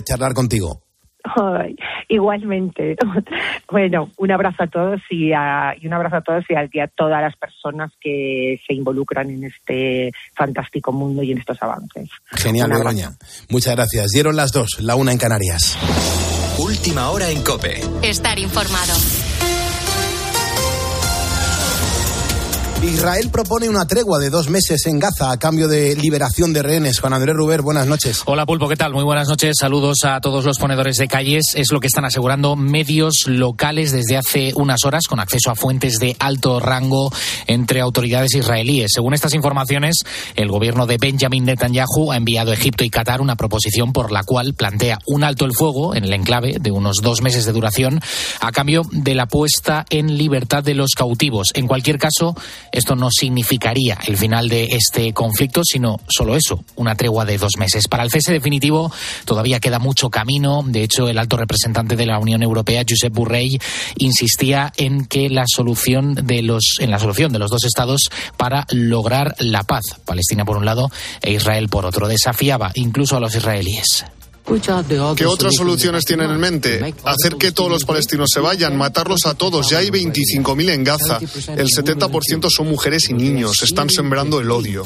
charlar contigo. igualmente. Bueno, un abrazo a todos y, a, y un abrazo a todos y a, todas las personas que se involucran en este fantástico mundo y en estos avances. Genial, Begoña. Muchas gracias. Dieron las dos, la una en Canarias. Última hora en Cope. Estar informado. Israel propone una tregua de dos meses en Gaza a cambio de liberación de rehenes. Juan Andrés Ruber, buenas noches. Hola Pulpo, ¿qué tal? Muy buenas noches. Saludos a todos los ponedores de calles. Es lo que están asegurando medios locales desde hace unas horas con acceso a fuentes de alto rango entre autoridades israelíes. Según estas informaciones, el gobierno de Benjamin Netanyahu ha enviado a Egipto y Qatar una proposición por la cual plantea un alto el fuego en el enclave de unos dos meses de duración a cambio de la puesta en libertad de los cautivos. En cualquier caso, esto no significaría el final de este conflicto, sino solo eso, una tregua de dos meses. Para el cese definitivo todavía queda mucho camino. De hecho, el alto representante de la Unión Europea, Josep Burrell, insistía en que la solución de los, en la solución de los dos estados para lograr la paz, Palestina por un lado e Israel por otro. Desafiaba incluso a los israelíes. ¿Qué otras soluciones tienen en mente? Hacer que todos los palestinos se vayan, matarlos a todos. Ya hay 25.000 en Gaza. El 70% son mujeres y niños. Están sembrando el odio.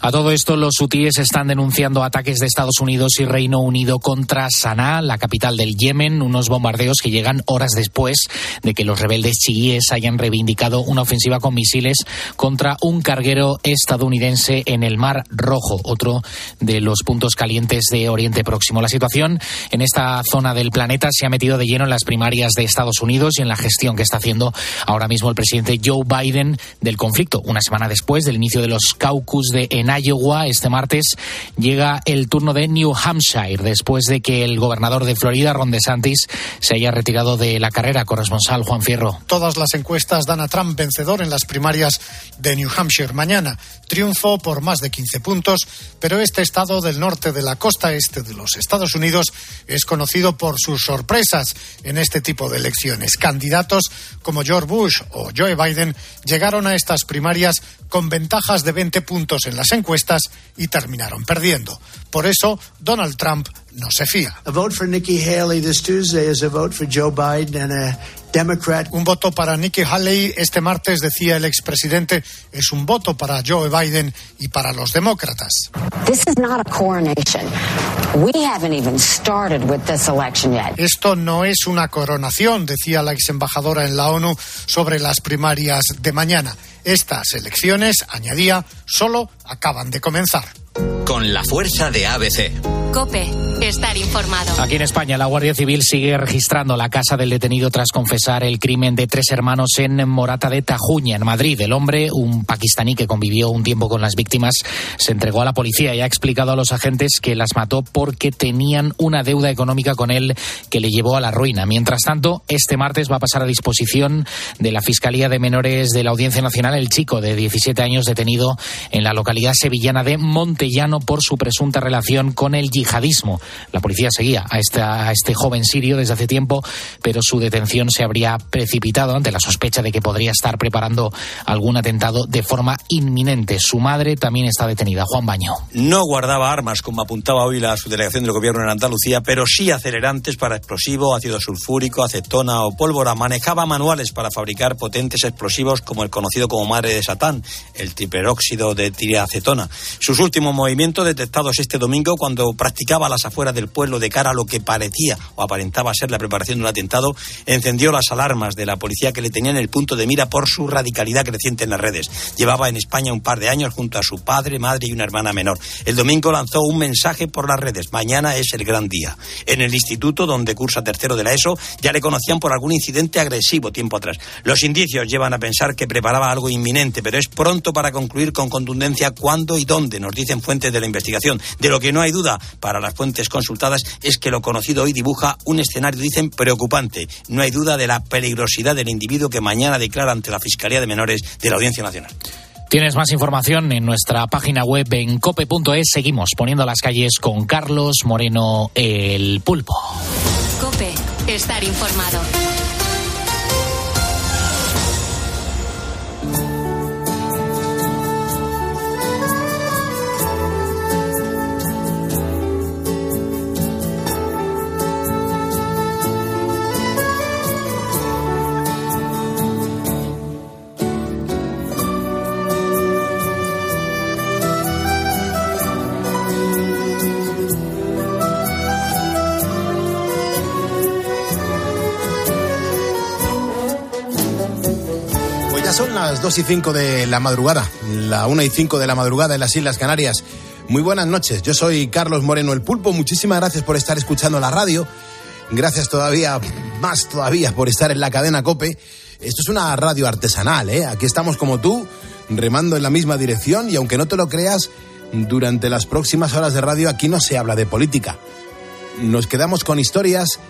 A todo esto, los hutíes están denunciando ataques de Estados Unidos y Reino Unido contra Sanaa, la capital del Yemen, unos bombardeos que llegan horas después de que los rebeldes chiíes hayan reivindicado una ofensiva con misiles contra un carguero estadounidense en el Mar Rojo, otro de los puntos calientes de Oriente Próximo. La situación en esta zona del planeta se ha metido de lleno en las primarias de Estados Unidos y en la gestión que está haciendo ahora mismo el presidente Joe Biden del conflicto, una semana después del inicio de los caucus de en Iowa este martes llega el turno de New Hampshire después de que el gobernador de Florida, Ron DeSantis, se haya retirado de la carrera. Corresponsal Juan Fierro. Todas las encuestas dan a Trump vencedor en las primarias de New Hampshire mañana. Triunfo por más de 15 puntos, pero este estado del norte de la costa este de los Estados Unidos es conocido por sus sorpresas en este tipo de elecciones. Candidatos como George Bush o Joe Biden llegaron a estas primarias con ventajas de 20 puntos en las encuestas y terminaron perdiendo. Por eso, Donald Trump no se fía. Un voto para Nikki Haley este martes, decía el expresidente, es un voto para Joe Biden y para los demócratas. Esto no es una coronación, decía la ex embajadora en la ONU sobre las primarias de mañana. Estas elecciones, añadía, solo acaban de comenzar. Con la fuerza de ABC. Cope, estar informado. Aquí en España, la Guardia Civil sigue registrando la casa del detenido tras confesar el crimen de tres hermanos en Morata de Tajuña, en Madrid. El hombre, un pakistaní que convivió un tiempo con las víctimas, se entregó a la policía y ha explicado a los agentes que las mató porque tenían una deuda económica con él que le llevó a la ruina. Mientras tanto, este martes va a pasar a disposición de la Fiscalía de Menores de la Audiencia Nacional el chico de 17 años detenido en la localidad sevillana de Montellano por su presunta relación con el yihadismo. La policía seguía a, a este joven sirio desde hace tiempo, pero su detención se habría precipitado ante la sospecha de que podría estar preparando algún atentado de forma inminente. Su madre también está detenida. Juan Baño. No guardaba armas, como apuntaba hoy la subdelegación del gobierno en Andalucía, pero sí acelerantes para explosivo, ácido sulfúrico, acetona o pólvora. Manejaba manuales para fabricar potentes explosivos como el conocido como madre de Satán, el triperóxido de tiriacetona. Sus últimos movimientos detectados este domingo cuando practicaba las afueras del pueblo de cara a lo que parecía o aparentaba ser la preparación de un atentado, encendió las alarmas de la policía que le tenían el punto de mira por su radicalidad creciente en las redes. Llevaba en España un par de años junto a su padre, madre y una hermana menor. El domingo lanzó un mensaje por las redes. Mañana es el gran día. En el instituto donde cursa tercero de la ESO ya le conocían por algún incidente agresivo tiempo atrás. Los indicios llevan a pensar que preparaba algo inminente, pero es pronto para concluir con contundencia cuándo y dónde, nos dicen fuentes de la investigación. De lo que no hay duda para las fuentes consultadas es que lo conocido hoy dibuja un escenario, dicen, preocupante. No hay duda de la peligrosidad del individuo que mañana declara ante la Fiscalía de Menores de la Audiencia Nacional. Tienes más información en nuestra página web en cope.es. Seguimos poniendo las calles con Carlos Moreno el Pulpo. Cope, estar informado. Las 2 y 5 de la madrugada, la 1 y 5 de la madrugada en las Islas Canarias. Muy buenas noches, yo soy Carlos Moreno el Pulpo, muchísimas gracias por estar escuchando la radio, gracias todavía, más todavía por estar en la cadena Cope. Esto es una radio artesanal, ¿eh? Aquí estamos como tú, remando en la misma dirección y aunque no te lo creas, durante las próximas horas de radio aquí no se habla de política. Nos quedamos con historias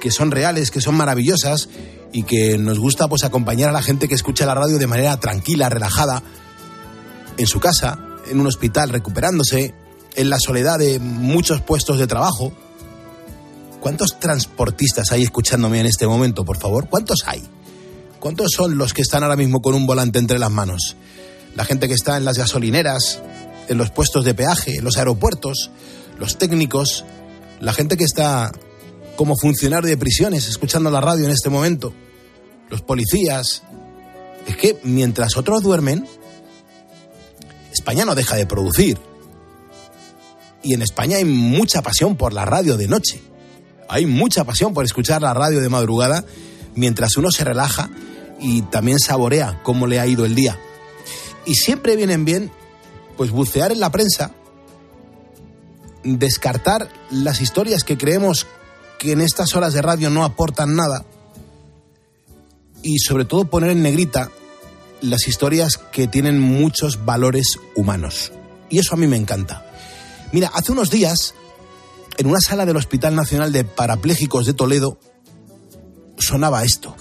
que son reales, que son maravillosas y que nos gusta pues acompañar a la gente que escucha la radio de manera tranquila, relajada, en su casa, en un hospital recuperándose, en la soledad de muchos puestos de trabajo. ¿Cuántos transportistas hay escuchándome en este momento, por favor? ¿Cuántos hay? ¿Cuántos son los que están ahora mismo con un volante entre las manos? La gente que está en las gasolineras, en los puestos de peaje, en los aeropuertos, los técnicos, la gente que está como funcionario de prisiones escuchando la radio en este momento, los policías. Es que mientras otros duermen, España no deja de producir. Y en España hay mucha pasión por la radio de noche. Hay mucha pasión por escuchar la radio de madrugada mientras uno se relaja y también saborea cómo le ha ido el día. Y siempre vienen bien, pues bucear en la prensa, descartar las historias que creemos que en estas horas de radio no aportan nada y sobre todo poner en negrita las historias que tienen muchos valores humanos. Y eso a mí me encanta. Mira, hace unos días, en una sala del Hospital Nacional de Parapléjicos de Toledo, sonaba esto.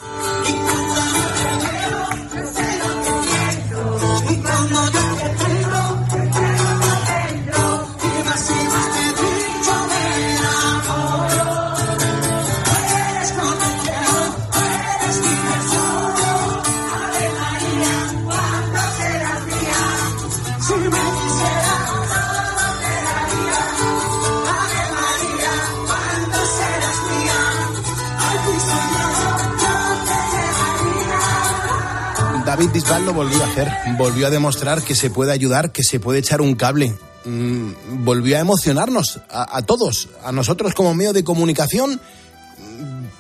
David Bisbal lo volvió a hacer, volvió a demostrar que se puede ayudar, que se puede echar un cable, mm, volvió a emocionarnos a, todos, a nosotros como medio de comunicación.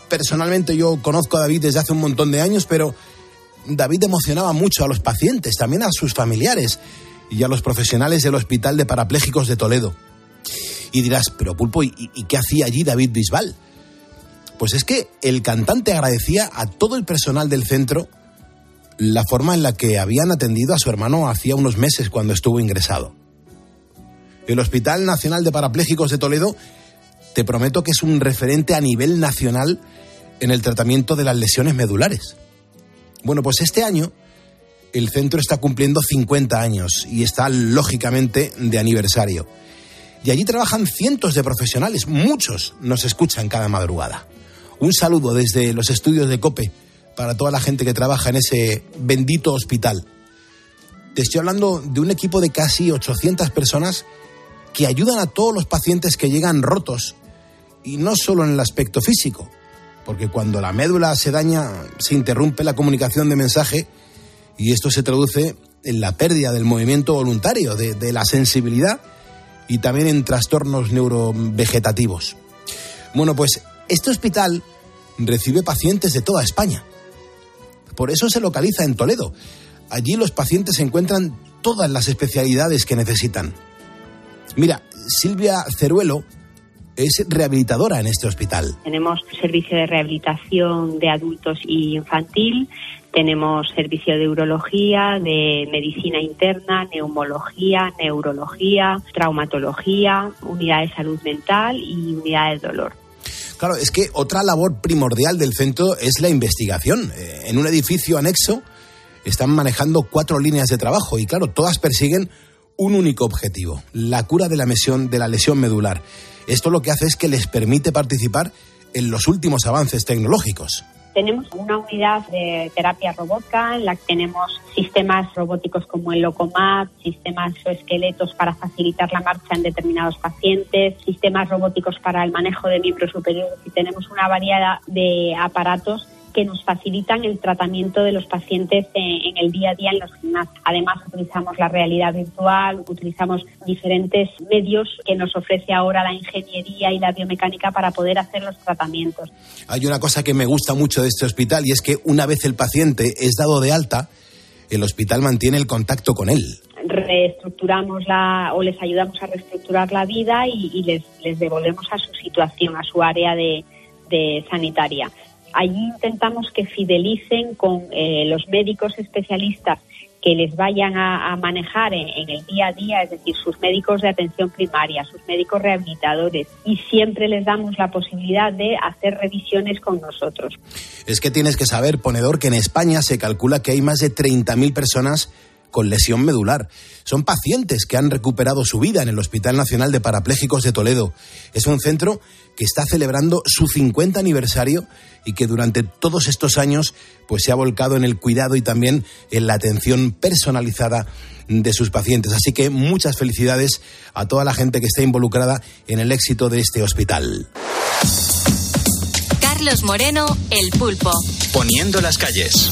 Personalmente yo conozco a David desde hace un montón de años, pero David emocionaba mucho a los pacientes, también a sus familiares y a los profesionales del Hospital de Parapléjicos de Toledo. Y dirás, pero Pulpo, ¿y, y qué hacía allí David Bisbal? Pues es que el cantante agradecía a todo el personal del centro la forma en la que habían atendido a su hermano hacía unos meses cuando estuvo ingresado. El Hospital Nacional de Parapléjicos de Toledo te prometo que es un referente a nivel nacional en el tratamiento de las lesiones medulares. Bueno, pues este año el centro está cumpliendo 50 años y está lógicamente de aniversario. Y allí trabajan cientos de profesionales, muchos nos escuchan cada madrugada. Un saludo desde los estudios de Cope para toda la gente que trabaja en ese bendito hospital. Te estoy hablando de un equipo de casi 800 personas que ayudan a todos los pacientes que llegan rotos, y no solo en el aspecto físico, porque cuando la médula se daña se interrumpe la comunicación de mensaje y esto se traduce en la pérdida del movimiento voluntario, de, la sensibilidad y también en trastornos neurovegetativos. Bueno, pues este hospital recibe pacientes de toda España. Por eso se localiza en Toledo. Allí los pacientes encuentran todas las especialidades que necesitan. Mira, Silvia Ceruelo es rehabilitadora en este hospital. Tenemos servicio de rehabilitación de adultos y infantil, tenemos servicio de urología, de medicina interna, neumología, neurología, traumatología, unidad de salud mental y unidad de dolor. Claro, es que otra labor primordial del centro es la investigación. Eh, en un edificio anexo están manejando cuatro líneas de trabajo y claro, todas persiguen un único objetivo, la cura de la, lesión, de la lesión medular. Esto lo que hace es que les permite participar en los últimos avances tecnológicos. Tenemos una unidad de terapia robótica en la que tenemos sistemas robóticos como el Locomat, sistemas o esqueletos para facilitar la marcha en determinados pacientes, sistemas robóticos para el manejo de miembros superiores y tenemos una variedad de aparatos que nos facilitan el tratamiento de los pacientes en, el día a día en los gimnasios. Además, utilizamos la realidad virtual, utilizamos diferentes medios que nos ofrece ahora la ingeniería y la biomecánica para poder hacer los tratamientos. Hay una cosa que me gusta mucho de este hospital y es que una vez el paciente es dado de alta, el hospital mantiene el contacto con él. Reestructuramos la, o les ayudamos a reestructurar la vida y, les, les, devolvemos a su situación, a su área de, de sanitaria. Allí intentamos que fidelicen con eh, los médicos especialistas que les vayan a, manejar en, el día a día, es decir, sus médicos de atención primaria, sus médicos rehabilitadores, y siempre les damos la posibilidad de hacer revisiones con nosotros. Es que tienes que saber, ponedor, que en España se calcula que hay más de 30.000 personas con lesión medular. Son pacientes que han recuperado su vida en el Hospital Nacional de Parapléjicos de Toledo. Es un centro que está celebrando su 50 aniversario y que durante todos estos años pues se ha volcado en el cuidado y también en la atención personalizada de sus pacientes. Así que muchas felicidades a toda la gente que está involucrada en el éxito de este hospital. Carlos Moreno, El Pulpo. Poniendo las calles.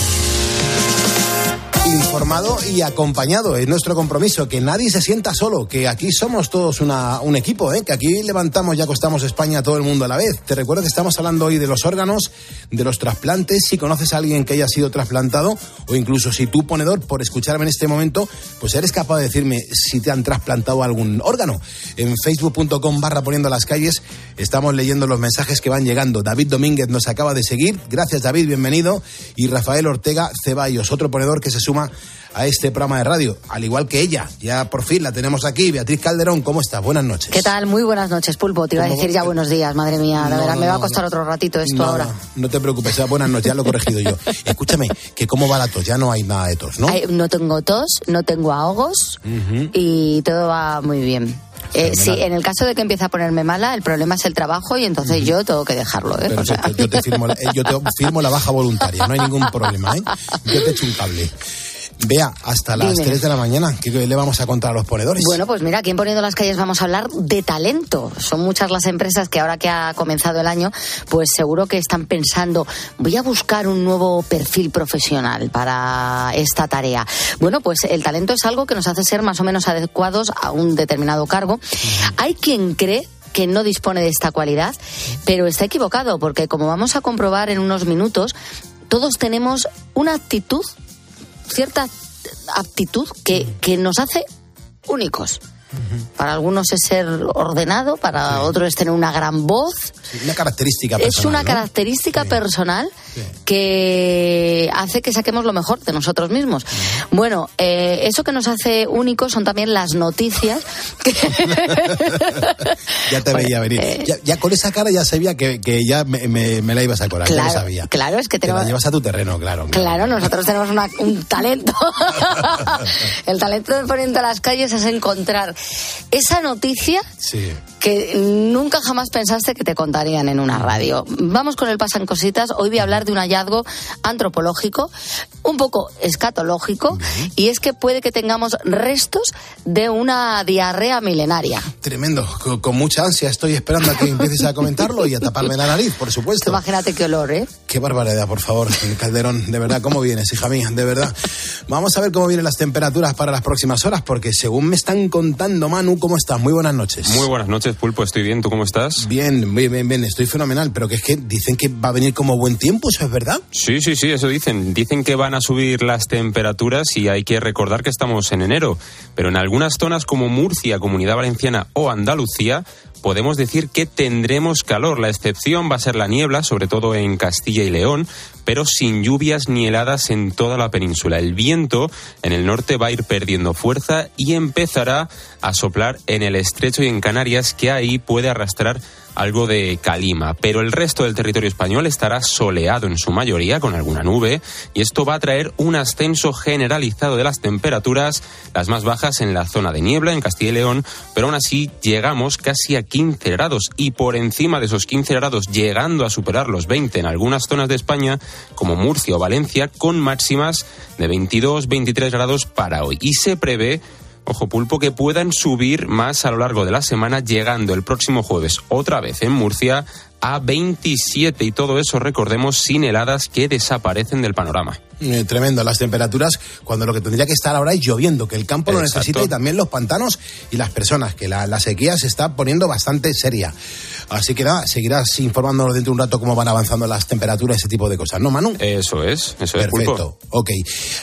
informado y acompañado. Es nuestro compromiso, que nadie se sienta solo, que aquí somos todos una, un equipo, ¿eh? que aquí levantamos y acostamos España todo el mundo a la vez. Te recuerdo que estamos hablando hoy de los órganos, de los trasplantes. Si conoces a alguien que haya sido trasplantado, o incluso si tú, ponedor, por escucharme en este momento, pues eres capaz de decirme si te han trasplantado algún órgano. En facebook.com barra poniendo las calles estamos leyendo los mensajes que van llegando. David Domínguez nos acaba de seguir. Gracias, David, bienvenido. Y Rafael Ortega Ceballos, otro ponedor que se suma a este programa de radio, al igual que ella. Ya por fin la tenemos aquí. Beatriz Calderón, ¿cómo estás? Buenas noches. ¿Qué tal? Muy buenas noches, Pulpo. Te iba a decir ya buenos días, madre mía. La verdad, me va a costar otro ratito esto ahora. No, te preocupes, buenas noches, ya lo he corregido yo. Escúchame, que cómo va la tos, ya no hay nada de tos, ¿no? no tengo tos, no tengo ahogos y todo va muy bien. Eh, sí, en el caso de que empiece a ponerme mala, el problema es el trabajo y entonces yo tengo que dejarlo. ¿eh? yo, te firmo, eh, yo te firmo la baja voluntaria, no hay ningún problema. ¿eh? Yo te echo un cable. Vea, hasta las 3 de la mañana, ¿qué le vamos a contar a los ponedores? Bueno, pues mira, aquí en Poniendo las Calles vamos a hablar de talento. Son muchas las empresas que ahora que ha comenzado el año, pues seguro que están pensando, voy a buscar un nuevo perfil profesional para esta tarea. Bueno, pues el talento es algo que nos hace ser más o menos adecuados a un determinado cargo. Hay quien cree que no dispone de esta cualidad, pero está equivocado, porque como vamos a comprobar en unos minutos, todos tenemos una actitud cierta aptitud que, que nos hace únicos. Para algunos es ser ordenado, para otros es tener una gran voz. una característica personal. Es una característica personal que hace que saquemos lo mejor de nosotros mismos. Bueno, eh, eso que nos hace únicos son también las noticias. ya te veía venir. Eh, ya, con esa cara ya sabía que, ya me, la ibas a colar. Claro, ya sabía. Claro, es que te la llevas a tu terreno, claro. Claro, nosotros tenemos un talento. El talento de poniendo a las calles es encontrar esa noticia que nunca jamás pensaste que te contarían en una radio. Vamos con el Pasan Cositas. Hoy voy a hablar de un hallazgo antropológico, un poco escatológico, y es que puede que tengamos restos de una diarrea milenaria. Tremendo. Con, mucha ansia estoy esperando a que empieces a comentarlo y a taparme la nariz, por supuesto. Imagínate qué olor, ¿eh? Qué barbaridad, por favor, Calderón. De verdad, ¿cómo vienes, hija mía? De verdad. Vamos a ver cómo vienen las temperaturas para las próximas horas, porque según me están contando, Manu, ¿cómo estás? Muy buenas noches. Muy buenas noches, Pulpo. Estoy bien. ¿Tú cómo estás? Bien, bien, bien, bien. Estoy fenomenal. Pero que es que dicen que va a venir como buen tiempo, ¿eso es verdad? Sí, sí, sí, eso dicen. Dicen que van a subir las temperaturas y hay que recordar que estamos en enero. Pero en algunas zonas como Murcia, Comunidad Valenciana o Andalucía, podemos decir que tendremos calor. La excepción va a ser la niebla, sobre todo en Castilla y León, pero sin lluvias ni heladas en toda la península. El viento en el norte va a ir perdiendo fuerza y empezará a soplar en el estrecho y en Canarias, que ahí puede arrastrar algo de calima, pero el resto del territorio español estará soleado en su mayoría con alguna nube y esto va a traer un ascenso generalizado de las temperaturas, las más bajas en la zona de niebla en Castilla y León, pero aún así llegamos casi a 15 grados y por encima de esos 15 grados llegando a superar los 20 en algunas zonas de España como Murcia o Valencia con máximas de 22-23 grados para hoy. Y se prevé ojo pulpo, que puedan subir más a lo largo de la semana, llegando el próximo jueves otra vez en Murcia a 27 y todo eso, recordemos, sin heladas que desaparecen del panorama. Eh, tremendo, las temperaturas, cuando lo que tendría que estar ahora es lloviendo, que el campo lo necesita y también los pantanos y las personas, que la, sequía se está poniendo bastante seria. Así que nada, seguirás informándonos dentro de un rato cómo van avanzando las temperaturas, ese tipo de cosas, ¿no, Manu? Eso es, eso es. Perfecto, ok.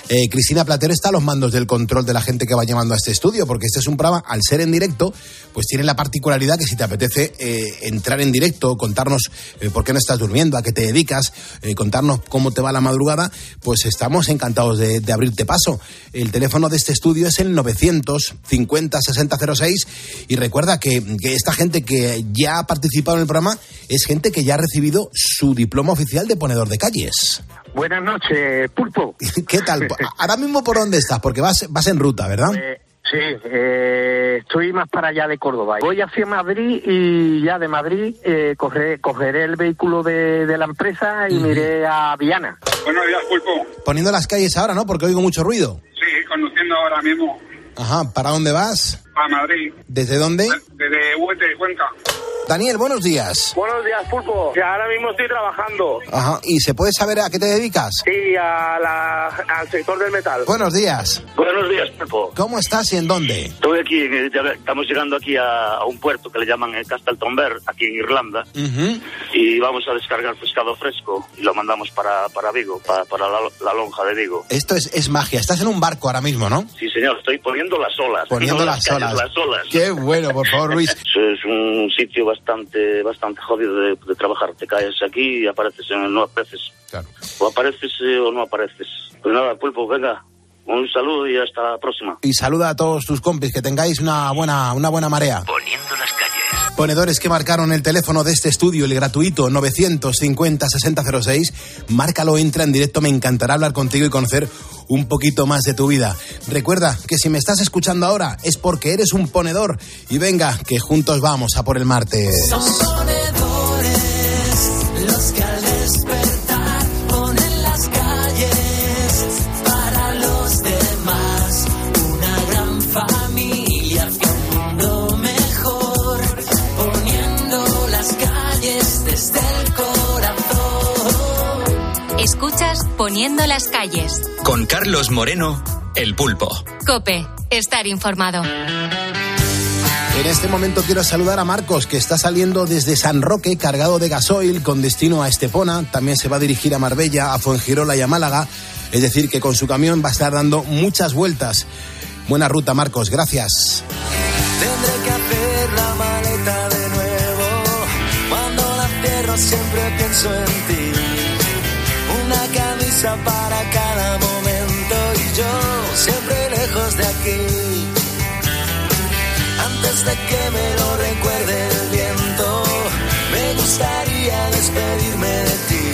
Eh, Cristina Platero está a los mandos del control de la gente que va llamando a este estudio, porque este es un programa, al ser en directo, pues tiene la particularidad que si te apetece eh, entrar en directo, contarnos por qué no estás durmiendo, a qué te dedicas, contarnos cómo te va la madrugada, pues estamos encantados de, abrirte paso. El teléfono de este estudio es el 950 6006 y recuerda que, esta gente que ya ha participado en el programa es gente que ya ha recibido su diploma oficial de ponedor de calles. Buenas noches, Pulpo. ¿Qué tal? Ahora mismo por dónde estás, porque vas, vas en ruta, ¿verdad? Eh, Sí, eh, estoy más para allá de Córdoba. Voy hacia Madrid y ya de Madrid eh, cogeré el vehículo de, la empresa y miré a Viana. Buenos días, Pulpo. Poniendo las calles ahora, ¿no? Porque oigo mucho ruido. Sí, conduciendo ahora mismo. Ajá, ¿para dónde vas? A Madrid. ¿Desde dónde? Desde Huete, Cuenca. Daniel, buenos días. Buenos días, Pulpo. Que ahora mismo estoy trabajando. Ajá. ¿Y se puede saber a qué te dedicas? Sí, al sector del metal. Buenos días. Buenos días, Pulpo. ¿Cómo estás y en dónde? Estoy aquí, estamos llegando aquí a, un puerto que le llaman el Casteltomber, aquí en Irlanda. Y vamos a descargar pescado fresco y lo mandamos para, para Vigo, para, la, lonja de Vigo. Esto es, es magia. Estás en un barco ahora mismo, ¿no? Sí, señor. Estoy poniendo las olas. Poniendo las, olas. Las olas. Qué bueno, por favor, Luis. es un sitio bastante bastante jodido de, trabajar. Te caes aquí y apareces, no apareces. O apareces eh, o no apareces. Pues nada, pulpo, venga. Un saludo y hasta la próxima. Y saluda a todos tus compis, que tengáis una buena, una buena marea. Poniendo. Ponedores que marcaron el teléfono de este estudio, el gratuito 950-6006, márcalo, entra en directo, me encantará hablar contigo y conocer un poquito más de tu vida. Recuerda que si me estás escuchando ahora es porque eres un ponedor y venga, que juntos vamos a por el martes. Poniendo las calles con Carlos Moreno, El Pulpo. Cope, estar informado. En este momento quiero saludar a Marcos, que está saliendo desde San Roque cargado de gasoil con destino a Estepona. También se va a dirigir a Marbella, a Fuengirola y a Málaga. Es decir, que con su camión va a estar dando muchas vueltas. Buena ruta, Marcos. Gracias. Tendré que hacer la maleta de nuevo. Cuando la cierro siempre pienso en ti. Camisa para cada yo siempre lejos de aquí. Antes de que me lo recuerde el viento, me gustaría despedirme de ti.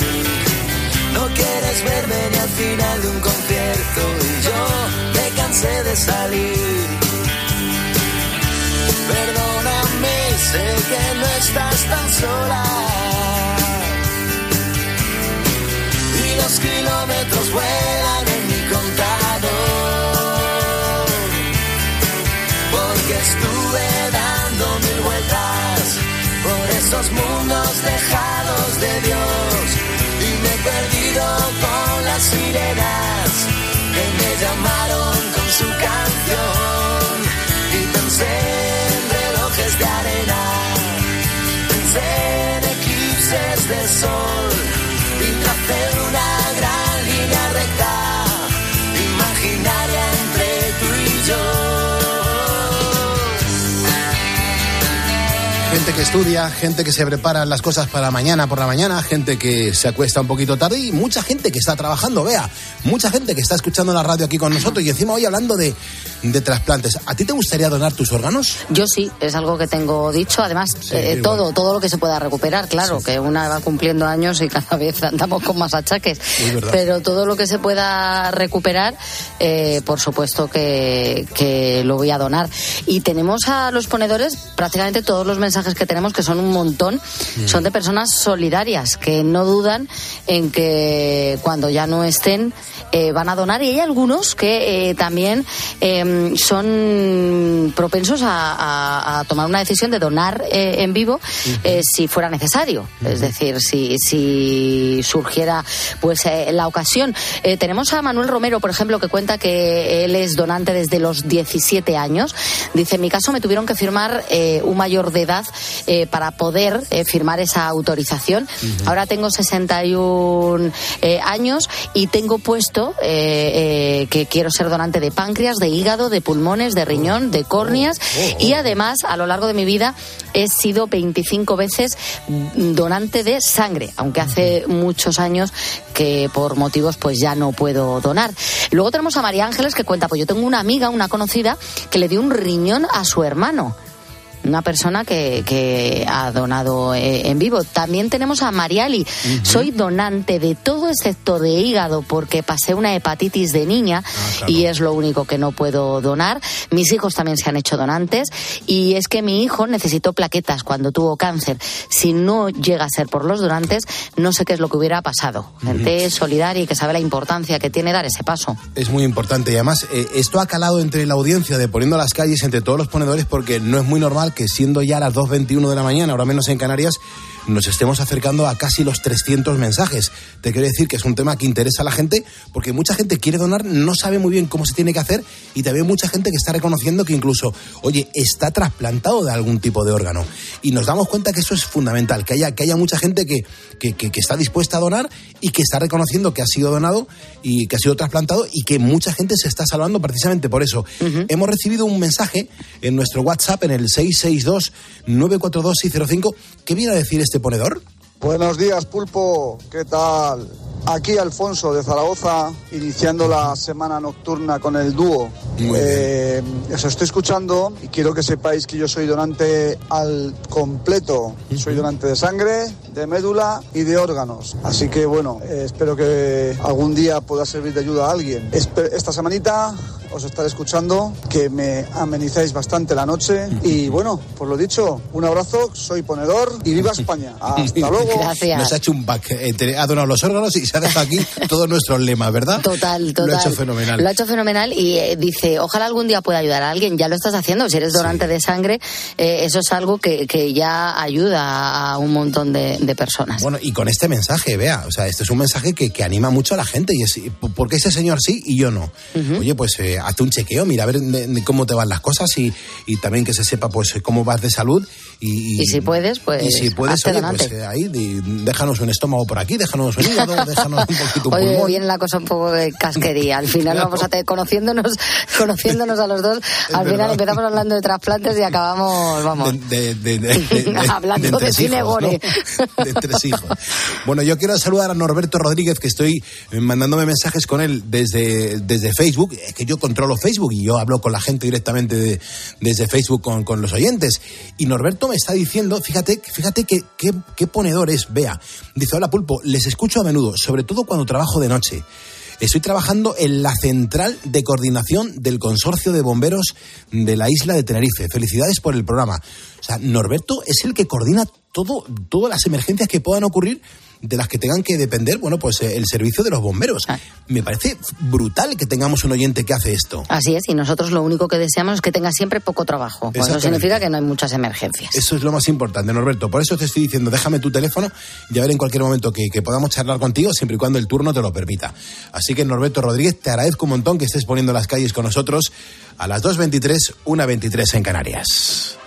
No quieres verme ni al final de un concierto y yo me cansé de salir. Perdóname, sé que no estás tan sola. Los kilómetros vuelan en mi contar. estuve dando mil vueltas por esos mundos lejanos de Dios. Y me he perdido con las sirenas que me llamaron con su canción. Y pensé en relojes de arena, pensé en eclipses de sol gente que estudia, gente que se prepara las cosas para mañana por la mañana, gente que se acuesta un poquito tarde y mucha gente que está trabajando, vea, mucha gente que está escuchando la radio aquí con nosotros y encima hoy hablando de, de trasplantes. ¿A ti te gustaría donar tus órganos? Yo sí, es algo que tengo dicho. Además, eh, todo, todo lo que se pueda recuperar, claro, que una va cumpliendo años y cada vez andamos con más achaques. Pero todo lo que se pueda recuperar, eh, por supuesto que, que lo voy a donar. Y tenemos a los ponedores prácticamente todos los mensajes que tenemos, que son un montón, mm. son de personas solidarias, que no dudan en que cuando ya no estén eh, van a donar. Y hay algunos que eh, también mm, son propensos a, a- a tomar una decisión de donar eh, en vivo eh, si fuera necesario. Es decir, si, si surgiera pues eh, la ocasión. Tenemos a Manuel Romero, por ejemplo, que cuenta que él es donante desde los 17 años. Dice, en mi caso me tuvieron que firmar un mayor de edad para poder firmar esa autorización. Ahora tengo 61 eh, años y tengo puesto que quiero ser donante de páncreas, de hígado, de pulmones, de riñón, de córneas y además a lo largo de mi vida he sido 25 veces donante de sangre, aunque hace muchos años que por motivos pues ya no puedo donar. Luego tenemos a María Ángeles que cuenta, pues yo tengo una amiga, una conocida, que le dio un riñón a su hermano una persona que, que ha donado eh, en vivo. También tenemos a Mariali. Soy donante de todo excepto de hígado porque pasé una hepatitis de niña y es lo único que no puedo donar. Mis hijos también se han hecho donantes y es que mi hijo necesitó plaquetas cuando tuvo cáncer. Si no llega a ser por los donantes, no sé qué es lo que hubiera pasado. Gente solidaria y que sabe la importancia que tiene dar ese paso. Es muy importante y además eh, esto ha calado entre la audiencia de Poniendo las calles, entre todos los ponedores, porque no es muy normal que siendo ya las 2.21 de la mañana, ahora menos en Canarias, nos estemos acercando a casi los 300 mensajes. Te quiero decir que es un tema que interesa a la gente porque mucha gente quiere donar, no sabe muy bien cómo se tiene que hacer y también mucha gente que está reconociendo que incluso, oye, está trasplantado de algún tipo de órgano. Y nos damos cuenta que eso es fundamental, que haya, que haya mucha gente que, que, que- que está dispuesta a donar y que está reconociendo que ha sido donado y que ha sido trasplantado y que mucha gente se está salvando precisamente por eso. Hemos recibido un mensaje en nuestro WhatsApp en el 662-942-605. ¿Qué viene a decir este ponedor? Buenos días, Pulpo. ¿Qué tal? Aquí Alfonso de Zaragoza, iniciando la semana nocturna con el dúo. Eh, os estoy escuchando y quiero que sepáis que yo soy donante al completo. Soy donante de sangre, de médula y de órganos. Así que bueno, eh, espero que algún día pueda servir de ayuda a alguien. Esta semanita os estaré escuchando, que me amenizáis bastante la noche. Y bueno, por lo dicho, un abrazo, soy ponedor y viva España. Hasta luego. Nos ha hecho un pack, entre- ha donado los órganos y se ha dejado aquí todos nuestros lemas, ¿verdad? Total, total. Lo ha hecho fenomenal. Lo ha hecho fenomenal y eh, dice, ojalá algún día pueda ayudar a alguien. Ya lo estás haciendo. Si eres donante de sangre, eh, eso es algo que, que ya ayuda a un montón de, de personas. Bueno, y con este mensaje, vea, o sea, este es un mensaje que, que anima mucho a la gente y es, ¿por qué ese señor sí y yo no? Oye, pues eh, hazte un chequeo, mira a ver de- de cómo te van las cosas y, y también que se sepa pues cómo vas de salud y, Y si puedes, pues, y si puedes, oye, pues eh, ahí di- déjanos un estómago por aquí, déjanos un hígado, déjanos un poquito un Oye, pulmón. viene la cosa un poco de casquería. Al final Claro. vamos a tener, conociéndonos, conociéndonos a los dos, al final empezamos hablando de trasplantes y acabamos, vamos, De, de- de- hablando de, cine ¿no? gore. de tres hijos. Bueno, yo quiero saludar a Norberto Rodríguez, que estoy mandándome mensajes con él desde, desde Facebook. Es que yo controlo Facebook y yo hablo con la gente directamente de- desde Facebook con, con los oyentes. Y Norberto me está diciendo, fíjate, fíjate que, qué, qué ponedor es, vea. Dice, hola Pulpo, les escucho a menudo, sobre todo cuando trabajo de noche. Estoy trabajando en la central de coordinación del consorcio de bomberos de la isla de Tenerife. Felicidades por el programa. O sea, Norberto es el que coordina todo, todas las emergencias que puedan ocurrir de las que tengan que depender, bueno, pues eh, el servicio de los bomberos. Me parece brutal que tengamos un oyente que hace esto. Así es, y nosotros lo único que deseamos es que tengas siempre poco trabajo. Eso significa que no hay muchas emergencias. Eso es lo más importante, Norberto. Por eso te estoy diciendo, déjame tu teléfono y a ver en cualquier momento que, que podamos charlar contigo, siempre y cuando el turno te lo permita. Así que, Norberto Rodríguez, te agradezco un montón que estés poniendo las calles con nosotros a las 2.23, 1.23 en Canarias.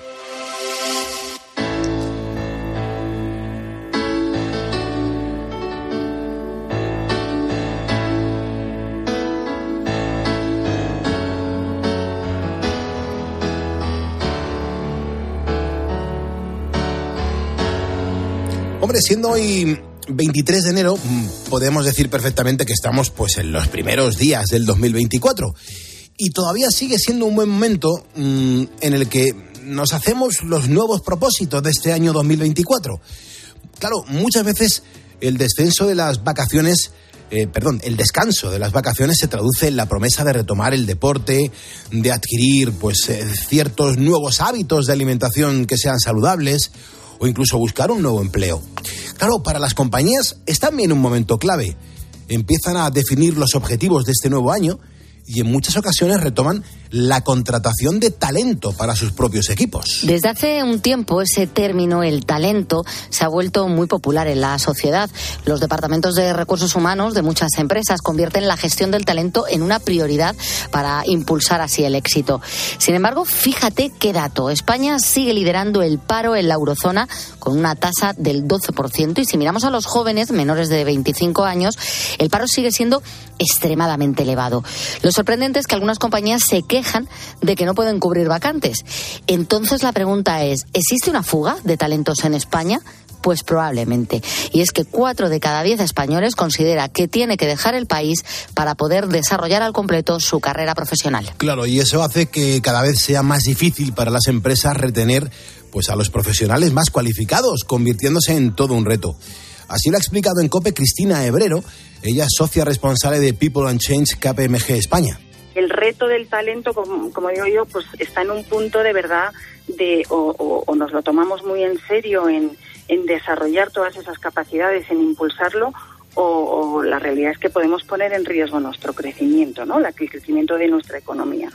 Hombre, siendo hoy 23 de enero, mm, podemos decir perfectamente que estamos pues en los primeros días del 2024. Y todavía sigue siendo un buen momento mm, en el que nos hacemos los nuevos propósitos de este año 2024. Claro, muchas veces el descenso de las vacaciones, eh, perdón, el descanso de las vacaciones se traduce en la promesa de retomar el deporte, de adquirir pues eh, ciertos nuevos hábitos de alimentación que sean saludables o incluso buscar un nuevo empleo. Claro, para las compañías es también un momento clave. Empiezan a definir los objetivos de este nuevo año y en muchas ocasiones retoman la contratación de talento para sus propios equipos. Desde hace un tiempo ese término, el talento, se ha vuelto muy popular en la sociedad. Los departamentos de recursos humanos de muchas empresas convierten la gestión del talento en una prioridad para impulsar así el éxito. Sin embargo, fíjate qué dato. España sigue liderando el paro en la eurozona con una tasa del 12% y si miramos a los jóvenes menores de 25 años, el paro sigue siendo extremadamente elevado. Lo sorprendente es que algunas compañías se quejan de que no pueden cubrir vacantes. Entonces la pregunta es, ¿existe una fuga de talentos en España? Pues probablemente. Y es que cuatro de cada diez españoles considera que tiene que dejar el país para poder desarrollar al completo su carrera profesional. Claro, y eso hace que cada vez sea más difícil para las empresas retener pues a los profesionales más cualificados, convirtiéndose en todo un reto. Así lo ha explicado en COPE Cristina Hebrero, ella es socia responsable de People and Change KPMG España. El reto del talento, como, como digo yo, pues está en un punto de verdad de o, o, nos lo tomamos muy en serio en, en desarrollar todas esas capacidades, en impulsarlo, o, o, la realidad es que podemos poner en riesgo nuestro crecimiento, ¿no? el crecimiento de nuestra economía.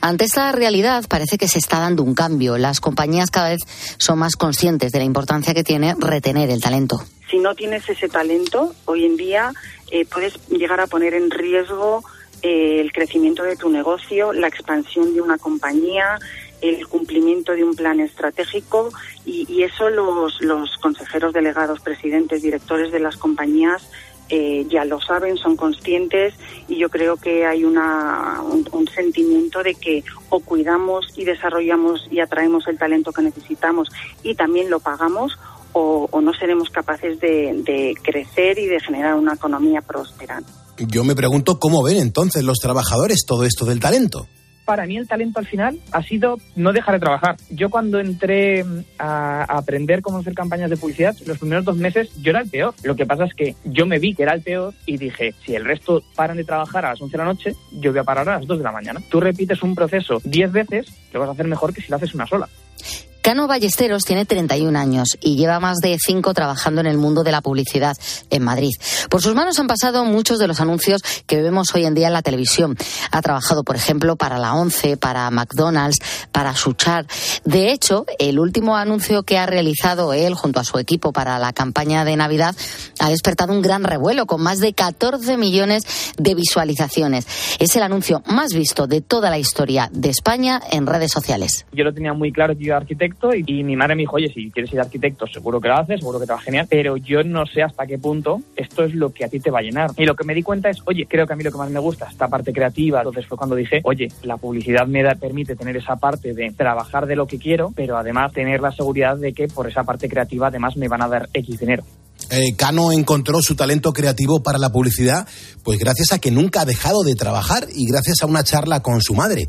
Ante esta realidad parece que se está dando un cambio. Las compañías cada vez son más conscientes de la importancia que tiene retener el talento. Si no tienes ese talento, hoy en día eh, puedes llegar a poner en riesgo eh, el crecimiento de tu negocio, la expansión de una compañía, el cumplimiento de un plan estratégico y, eso los, consejeros delegados, presidentes, directores de las compañías eh, ya lo saben, son conscientes y yo creo que hay una, un, un, sentimiento de que o cuidamos y desarrollamos y atraemos el talento que necesitamos y también lo pagamos o, o no seremos capaces de, de crecer y de generar una economía próspera. Yo me pregunto cómo ven entonces los trabajadores todo esto del talento para mí el talento al final ha sido no dejar de trabajar. Yo cuando entré a, aprender cómo hacer campañas de publicidad, los primeros dos meses yo era el peor. Lo que pasa es que yo me vi que era el peor y dije, si el resto paran de trabajar a las 11 de la noche, yo voy a parar a las 2 de la mañana. Tú repites un proceso 10 veces, lo vas a hacer mejor que si lo haces una sola. Cano Ballesteros tiene 31 años y lleva más de 5 trabajando en el mundo de la publicidad en Madrid. Por sus manos han pasado muchos de los anuncios que vemos hoy en día en la televisión. Ha trabajado, por ejemplo, para la ONCE, para McDonald's, para Suchar. De hecho, el último anuncio que ha realizado él junto a su equipo para la campaña de Navidad ha despertado un gran revuelo con más de 14 millones de visualizaciones. Es el anuncio más visto de toda la historia de España en redes sociales. Yo lo tenía muy claro que yo era arquitecto y, y, mi madre me dijo, oye, si quieres ir arquitecto, seguro que lo haces, seguro que te va genial, pero yo no sé hasta qué punto esto es lo que a ti te va a llenar. Y lo que me di cuenta es, oye, creo que a mí lo que más me gusta, esta parte creativa, entonces fue cuando dije, oye, la publicidad me da, permite tener esa parte de trabajar de lo que quiero, pero además tener la seguridad de que por esa parte creativa además me van a dar X dinero. Eh, Cano encontró su talento creativo para la publicidad, pues gracias a que nunca ha dejado de trabajar y gracias a una charla con su madre.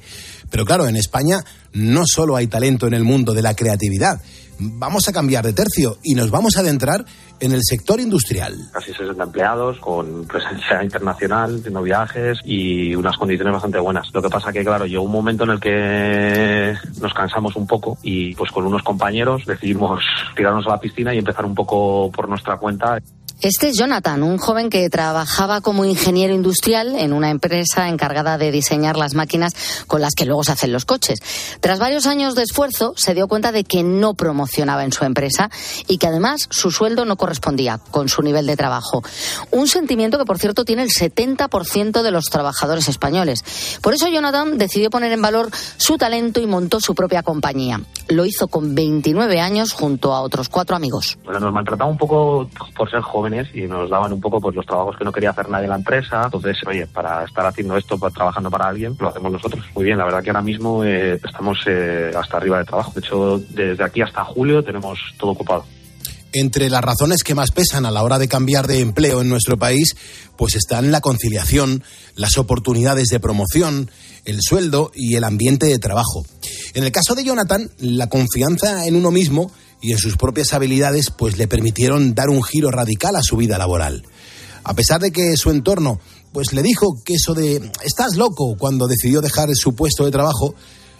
Pero claro, en España no solo hay talento en el mundo de la creatividad. Vamos a cambiar de tercio y nos vamos a adentrar en el sector industrial. Casi 60 empleados con presencia internacional, no viajes y unas condiciones bastante buenas. Lo que pasa que, claro, llegó un momento en el que nos cansamos un poco y pues con unos compañeros decidimos tirarnos a la piscina y empezar un poco por nuestra cuenta. Este es Jonathan, un joven que trabajaba como ingeniero industrial en una empresa encargada de diseñar las máquinas con las que luego se hacen los coches. Tras varios años de esfuerzo, se dio cuenta de que no promocionaba en su empresa y que además su sueldo no correspondía con su nivel de trabajo. Un sentimiento que, por cierto, tiene el 70% de los trabajadores españoles. Por eso Jonathan decidió poner en valor su talento y montó su propia compañía. Lo hizo con 29 años junto a otros cuatro amigos. Bueno, nos maltrataba un poco por ser joven y nos daban un poco pues los trabajos que no quería hacer nadie en la empresa. Entonces, oye, para estar haciendo esto, trabajando para alguien, lo hacemos nosotros. Muy bien, la verdad que ahora mismo eh, estamos eh, hasta arriba de trabajo. De hecho, desde aquí hasta julio tenemos todo ocupado. Entre las razones que más pesan a la hora de cambiar de empleo en nuestro país, pues están la conciliación, las oportunidades de promoción, el sueldo y el ambiente de trabajo. En el caso de Jonathan, la confianza en uno mismo y en sus propias habilidades pues le permitieron dar un giro radical a su vida laboral. A pesar de que su entorno pues le dijo que eso de estás loco cuando decidió dejar su puesto de trabajo,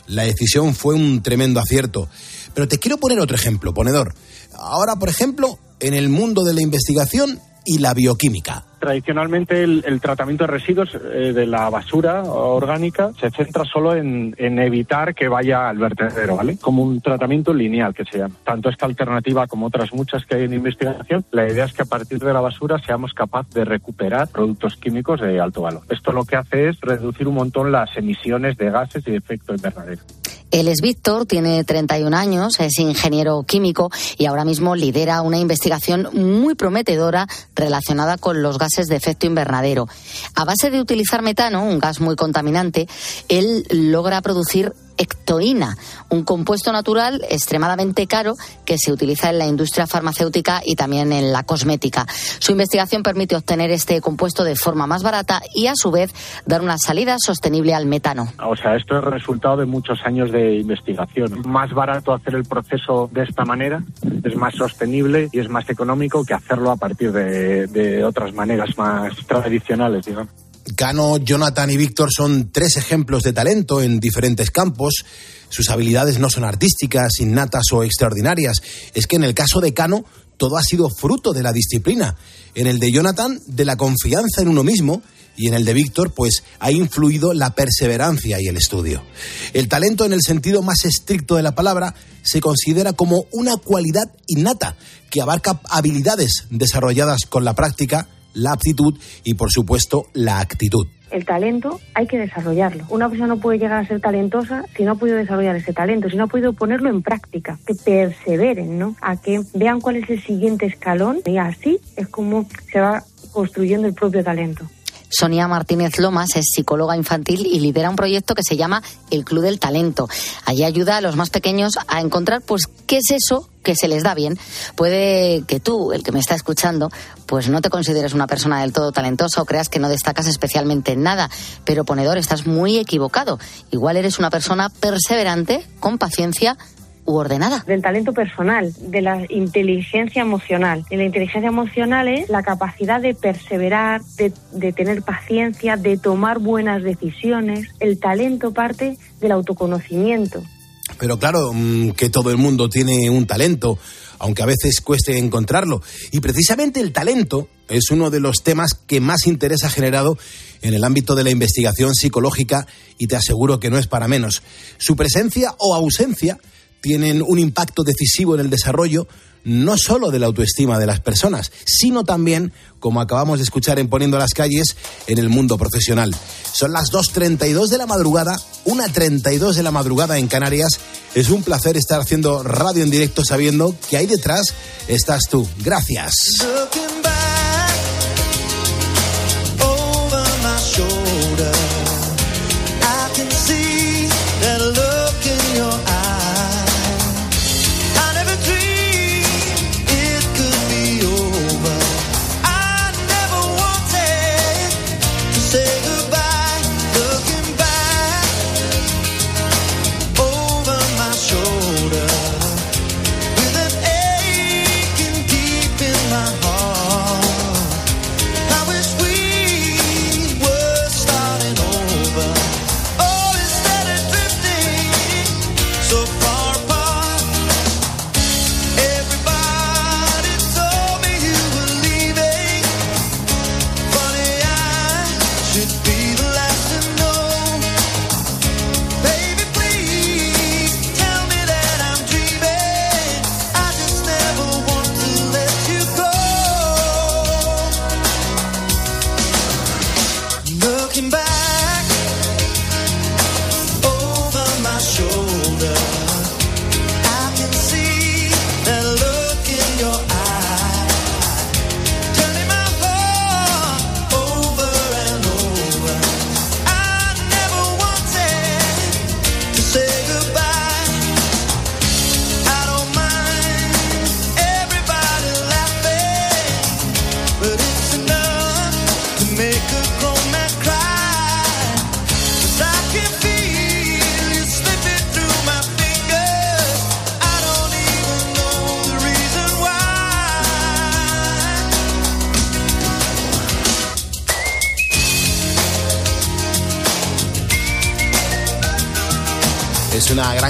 la decisión fue un tremendo acierto. Pero te quiero poner otro ejemplo, ponedor. Ahora, por ejemplo, en el mundo de la investigación y la bioquímica. Tradicionalmente el, tratamiento de residuos eh, de la basura orgánica se centra solo en, evitar que vaya al vertedero, ¿vale? Como un tratamiento lineal que se llama. Tanto esta alternativa como otras muchas que hay en investigación, la idea es que a partir de la basura seamos capaces de recuperar productos químicos de alto valor. Esto lo que hace es reducir un montón las emisiones de gases y de efecto invernadero. Él es Víctor, tiene 31 años, es ingeniero químico y ahora mismo lidera una investigación muy prometedora relacionada con los gases de efecto invernadero. A base de utilizar metano, un gas muy contaminante, él logra producir ectoína, un compuesto natural extremadamente caro que se utiliza en la industria farmacéutica y también en la cosmética. Su investigación permite obtener este compuesto de forma más barata y a su vez dar una salida sostenible al metano. O sea, esto es resultado de muchos años de investigación. Más barato hacer el proceso de esta manera, es más sostenible y es más económico que hacerlo a partir de, de otras maneras más tradicionales, digamos. Cano, Jonathan y Víctor son tres ejemplos de talento en diferentes campos. Sus habilidades no son artísticas, innatas o extraordinarias. Es que en el caso de Cano todo ha sido fruto de la disciplina. En el de Jonathan, de la confianza en uno mismo. Y en el de Víctor, pues ha influido la perseverancia y el estudio. El talento, en el sentido más estricto de la palabra, se considera como una cualidad innata que abarca habilidades desarrolladas con la práctica la aptitud y, por supuesto, la actitud. El talento hay que desarrollarlo. Una persona no puede llegar a ser talentosa si no ha podido desarrollar ese talento, si no ha podido ponerlo en práctica, que perseveren, ¿no? A que vean cuál es el siguiente escalón y así es como se va construyendo el propio talento. Sonia Martínez Lomas es psicóloga infantil y lidera un proyecto que se llama El Club del Talento. Allí ayuda a los más pequeños a encontrar, pues, qué es eso que se les da bien. Puede que tú, el que me está escuchando, pues no te consideres una persona del todo talentosa o creas que no destacas especialmente en nada, pero ponedor, estás muy equivocado. Igual eres una persona perseverante, con paciencia, ordenada. Del talento personal, de la inteligencia emocional. Y la inteligencia emocional es la capacidad de perseverar, de, de tener paciencia, de tomar buenas decisiones. El talento parte del autoconocimiento. Pero claro, mm, que todo el mundo tiene un talento, aunque a veces cueste encontrarlo. Y precisamente el talento es uno de los temas que más interés ha generado en el ámbito de la investigación psicológica y te aseguro que no es para menos. Su presencia o ausencia tienen un impacto decisivo en el desarrollo no solo de la autoestima de las personas, sino también, como acabamos de escuchar en Poniendo las calles, en el mundo profesional. Son las 2.32 de la madrugada, 1.32 de la madrugada en Canarias. Es un placer estar haciendo radio en directo sabiendo que ahí detrás estás tú. Gracias.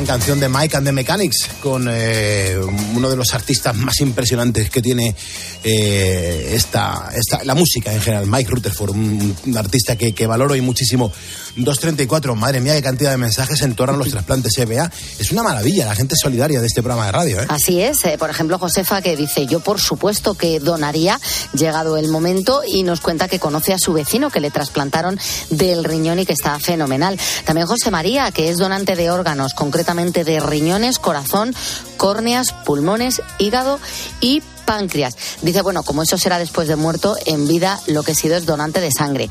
Canción de Mike and the Mechanics con eh, uno de los artistas más impresionantes que tiene eh, esta, esta, la música en general, Mike Rutherford, un, artista que, que valoro y muchísimo. 234, madre mía, qué cantidad de mensajes en torno a los trasplantes EBA. Es una maravilla, la gente solidaria de este programa de radio. ¿eh? Así es, eh, por ejemplo, Josefa que dice, yo por supuesto que donaría, llegado el momento, y nos cuenta que conoce a su vecino que le trasplantaron del riñón y que está fenomenal. También José María, que es donante de órganos, concretamente de riñones, corazón, córneas, pulmones, hígado y páncreas. Dice, bueno, como eso será después de muerto, en vida lo que he sido es donante de sangre.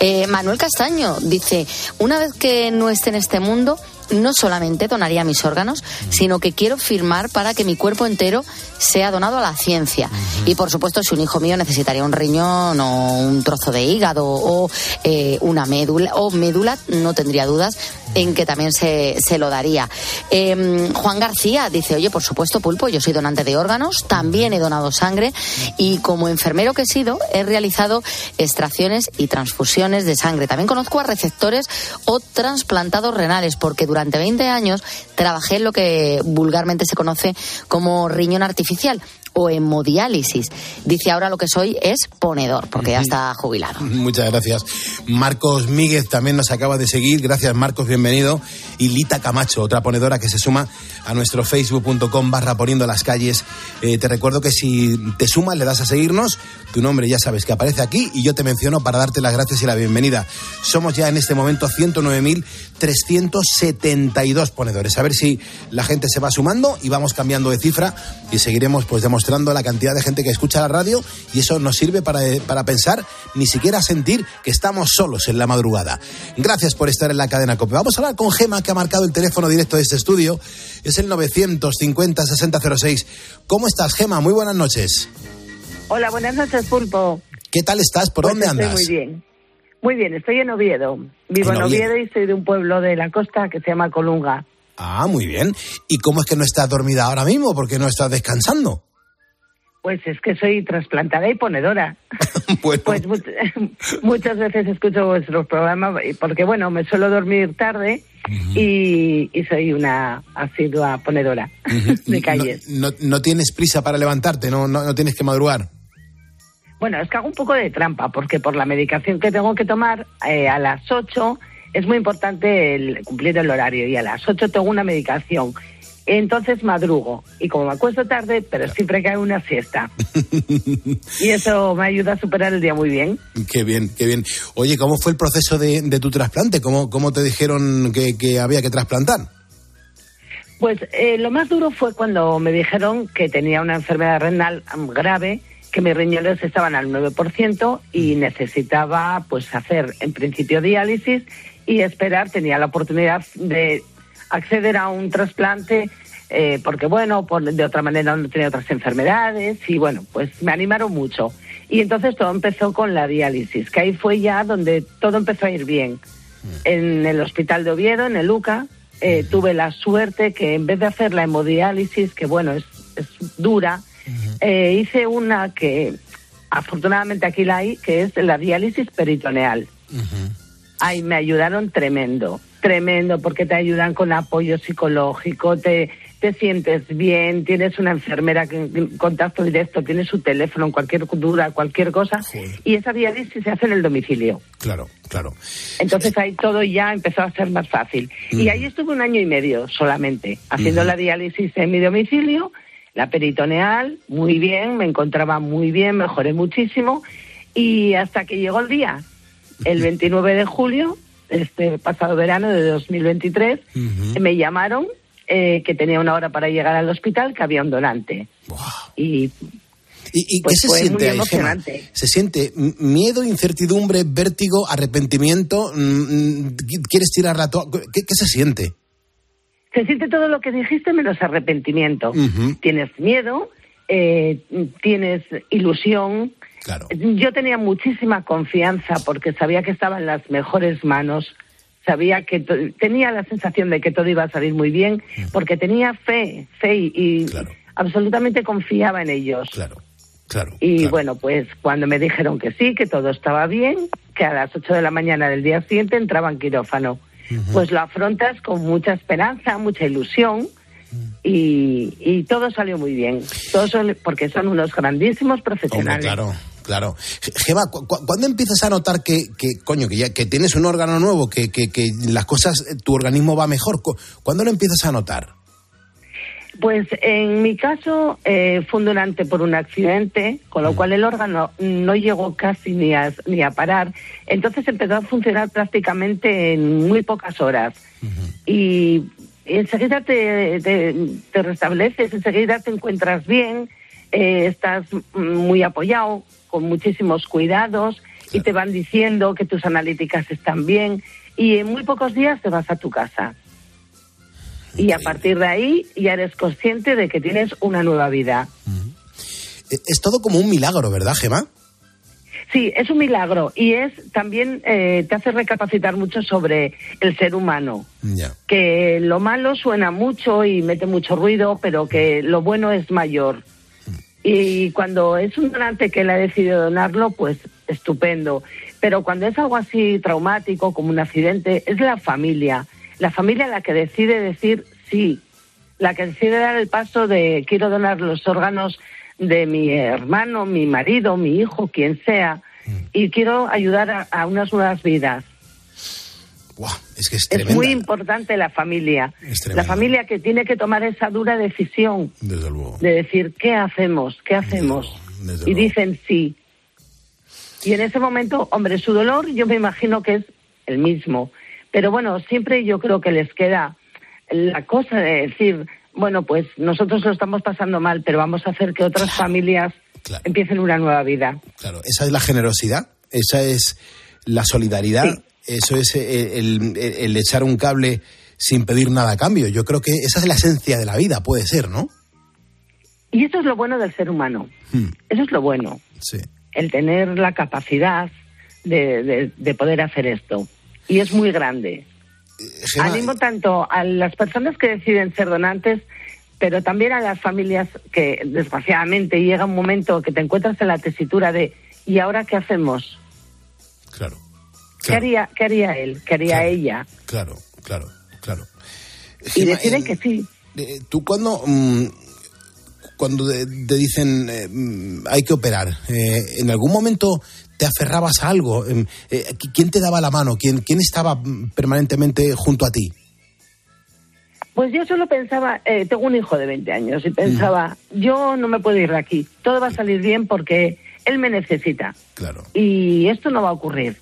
Eh, Manuel Castaño dice, una vez que no esté en este mundo, no solamente donaría mis órganos, sino que quiero firmar para que mi cuerpo entero sea donado a la ciencia. Y por supuesto, si un hijo mío necesitaría un riñón o un trozo de hígado o eh, una médula o médula, no tendría dudas en que también se, se lo daría. Eh, Juan García dice, oye, por supuesto, Pulpo, yo soy donante de órganos, también he donado sangre y como enfermero que he sido, he realizado extracciones y transfusiones de sangre. También conozco a receptores o trasplantados renales, porque durante 20 años trabajé en lo que vulgarmente se conoce como riñón artificial o hemodiálisis. Dice ahora lo que soy es ponedor, porque ya está jubilado. Muchas gracias. Marcos Míguez también nos acaba de seguir. Gracias, Marcos, bienvenido. Y Lita Camacho, otra ponedora que se suma a nuestro facebook.com barra poniendo las calles. Eh, te recuerdo que si te sumas, le das a seguirnos, tu nombre ya sabes que aparece aquí y yo te menciono para darte las gracias y la bienvenida. Somos ya en este momento 109.372 ponedores. A ver si la gente se va sumando y vamos cambiando de cifra y seguiremos pues demostrando la cantidad de gente que escucha la radio y eso nos sirve para, para pensar, ni siquiera sentir que estamos solos en la madrugada. Gracias por estar en la cadena COPE. Vamos a hablar con Gema, que ha marcado el teléfono directo de este estudio. Es el 950-6006. ¿Cómo estás, Gema? Muy buenas noches. Hola, buenas noches, Pulpo. ¿Qué tal estás? ¿Por Pues dónde estoy andas? Muy bien. Muy bien, estoy en Oviedo. Vivo En en Oviedo. Oviedo y soy de un pueblo de la costa que se llama Colunga. Ah, muy bien. ¿Y cómo es que no estás dormida ahora mismo? ¿Por qué no estás descansando? Pues es que soy trasplantada y ponedora. Bueno. Pues mu- muchas veces escucho vuestros programas porque, bueno, me suelo dormir tarde y, y soy una asidua ponedora de calles. No, no- no tienes prisa para levantarte, no, no, no tienes que madrugar. Bueno, es que hago un poco de trampa, porque por la medicación que tengo que tomar eh, a las 8 es muy importante el cumplir el horario y a las 8 tengo una medicación. Entonces madrugo y como me acuesto tarde, pero siempre cae una siesta. y eso me ayuda a superar el día muy bien. Qué bien, qué bien. Oye, ¿cómo fue el proceso de, de tu trasplante? ¿Cómo, cómo te dijeron que, que había que trasplantar? Pues eh, lo más duro fue cuando me dijeron que tenía una enfermedad renal mm, grave, que mis riñones estaban al 9% y necesitaba pues hacer en principio diálisis y esperar, tenía la oportunidad de acceder a un trasplante eh, porque bueno, por- de otra manera no tenía otras enfermedades y bueno, pues me animaron mucho. Y entonces todo empezó con la diálisis, que ahí fue ya donde todo empezó a ir bien. En el hospital de Oviedo, en el UCA, eh, tuve la suerte que en vez de hacer la hemodiálisis, que bueno, es, es dura, eh, hice una que afortunadamente aquí la hay, que es la diálisis peritoneal. Ay, me ayudaron tremendo, tremendo, porque te ayudan con apoyo psicológico, te, te sientes bien, tienes una enfermera que en contacto directo, tienes su teléfono cualquier duda, cualquier cosa, y esa diálisis se hace en el domicilio. Claro, claro. Entonces ahí todo ya empezó a ser más fácil. Y ahí estuve un año y medio solamente, haciendo la diálisis en mi domicilio, la peritoneal, muy bien, me encontraba muy bien, mejoré muchísimo. Y hasta que llegó el día, el 29 de julio, este pasado verano de 2023, me llamaron eh, que tenía una hora para llegar al hospital, que había un donante. Y ¿Y, y Pues qué se siente ahí. ¿Se siente miedo, incertidumbre, vértigo, arrepentimiento? Mm, mm, ¿Quieres tirar la toalla? ¿Qué, qué se siente? se siente todo lo que dijiste menos arrepentimiento. Tienes miedo, eh, tienes ilusión. Claro. Yo tenía muchísima confianza porque sabía que estaba en las mejores manos, sabía que tenía la sensación de que todo iba a salir muy bien, porque tenía fe, fe y, y absolutamente confiaba en ellos. Claro, claro. Y bueno, pues cuando me dijeron que sí, que todo estaba bien, que a las 8 de la mañana del día siguiente entraba en quirófano. pues lo afrontas con mucha esperanza, mucha ilusión y, y todo salió muy bien. Todo porque son unos grandísimos Hombre, profesionales. claro, claro. Ge- Gema, cu- cu- ¿cuándo empiezas a notar que, que, coño, que ya que tienes un órgano nuevo, que, que, que las cosas, eh, tu organismo va mejor? Cu- ¿Cuándo lo empiezas a notar? Pues en mi caso eh, fue durante por un accidente, con lo cual el órgano no llegó casi ni a, ni a parar. Entonces empezó a funcionar prácticamente en muy pocas horas. Y enseguida te, te, te restableces, enseguida te encuentras bien, eh, estás muy apoyado, con muchísimos cuidados y te van diciendo que tus analíticas están bien y en muy pocos días te vas a tu casa. Y a partir de ahí ya eres consciente de que tienes una nueva vida. Eh, Es todo como un milagro, ¿verdad, Gema? Sí, es un milagro y es también eh, te hace recapacitar mucho sobre el ser humano. Que lo malo suena mucho y mete mucho ruido, pero que lo bueno es mayor. Y cuando es un donante que él ha decidido donarlo, pues estupendo. Pero cuando es algo así traumático, como un accidente, es la familia. La familia la que decide decir sí, la que decide dar el paso de quiero donar los órganos de mi hermano, mi marido, mi hijo, quien sea, y quiero ayudar a, a unas nuevas vidas. Es que es Es muy importante la familia. La familia que tiene que tomar esa dura decisión Desde luego. de decir, ¿qué hacemos? ¿Qué hacemos? desde y luego. dicen sí. Y en ese momento, hombre, su dolor yo me imagino que es el mismo. Pero bueno, siempre yo creo que les queda la cosa de decir, bueno, pues nosotros lo estamos pasando mal, pero vamos a hacer que otras familias empiecen una nueva vida. Claro, esa es la generosidad, esa es la solidaridad, eso es eh, el, el- el echar un cable sin pedir nada a cambio. Yo creo que esa es la esencia de la vida, puede ser, ¿no? Y eso es lo bueno del ser humano. Hmm. Eso es lo bueno. Sí. El tener la capacidad de, de- de poder hacer esto. Y es muy grande. Gema, Animo tanto a las personas que deciden ser donantes, pero también a las familias que, desgraciadamente, llega un momento que te encuentras en la tesitura de ¿y ahora qué hacemos? Claro. ¿Qué, haría, ¿Qué haría él? ¿Qué haría ella? Claro, claro, claro. Y deciden eh, que sí. eh, ¿Tú cuando, mm, cuando te dicen eh, mm, hay que operar, en algún momento te aferrabas a algo? Em, ¿qui- ¿Quién te daba la mano? ¿Quién, quién estaba mm, permanentemente junto a ti? Pues yo solo pensaba, eh, tengo un hijo de 20 años y pensaba, yo no me puedo ir de aquí, todo va a salir bien porque él me necesita. Claro. Y esto no va a ocurrir.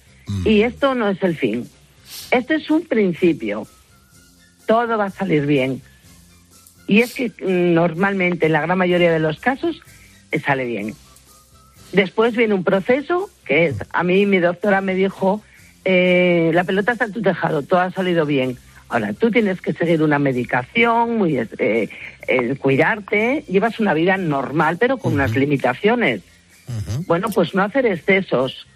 Y esto no es el fin. Este es un principio. Todo va a salir bien. Y es que mm, normalmente, en la gran mayoría de los casos, eh, sale bien. Después viene un proceso que es, a mí mi doctora me dijo, eh, la pelota está en tu tejado, todo ha salido bien. Ahora, tú tienes que seguir una medicación, muy, eh, eh, cuidarte, llevas una vida normal, pero con unas limitaciones. Bueno, pues no hacer excesos.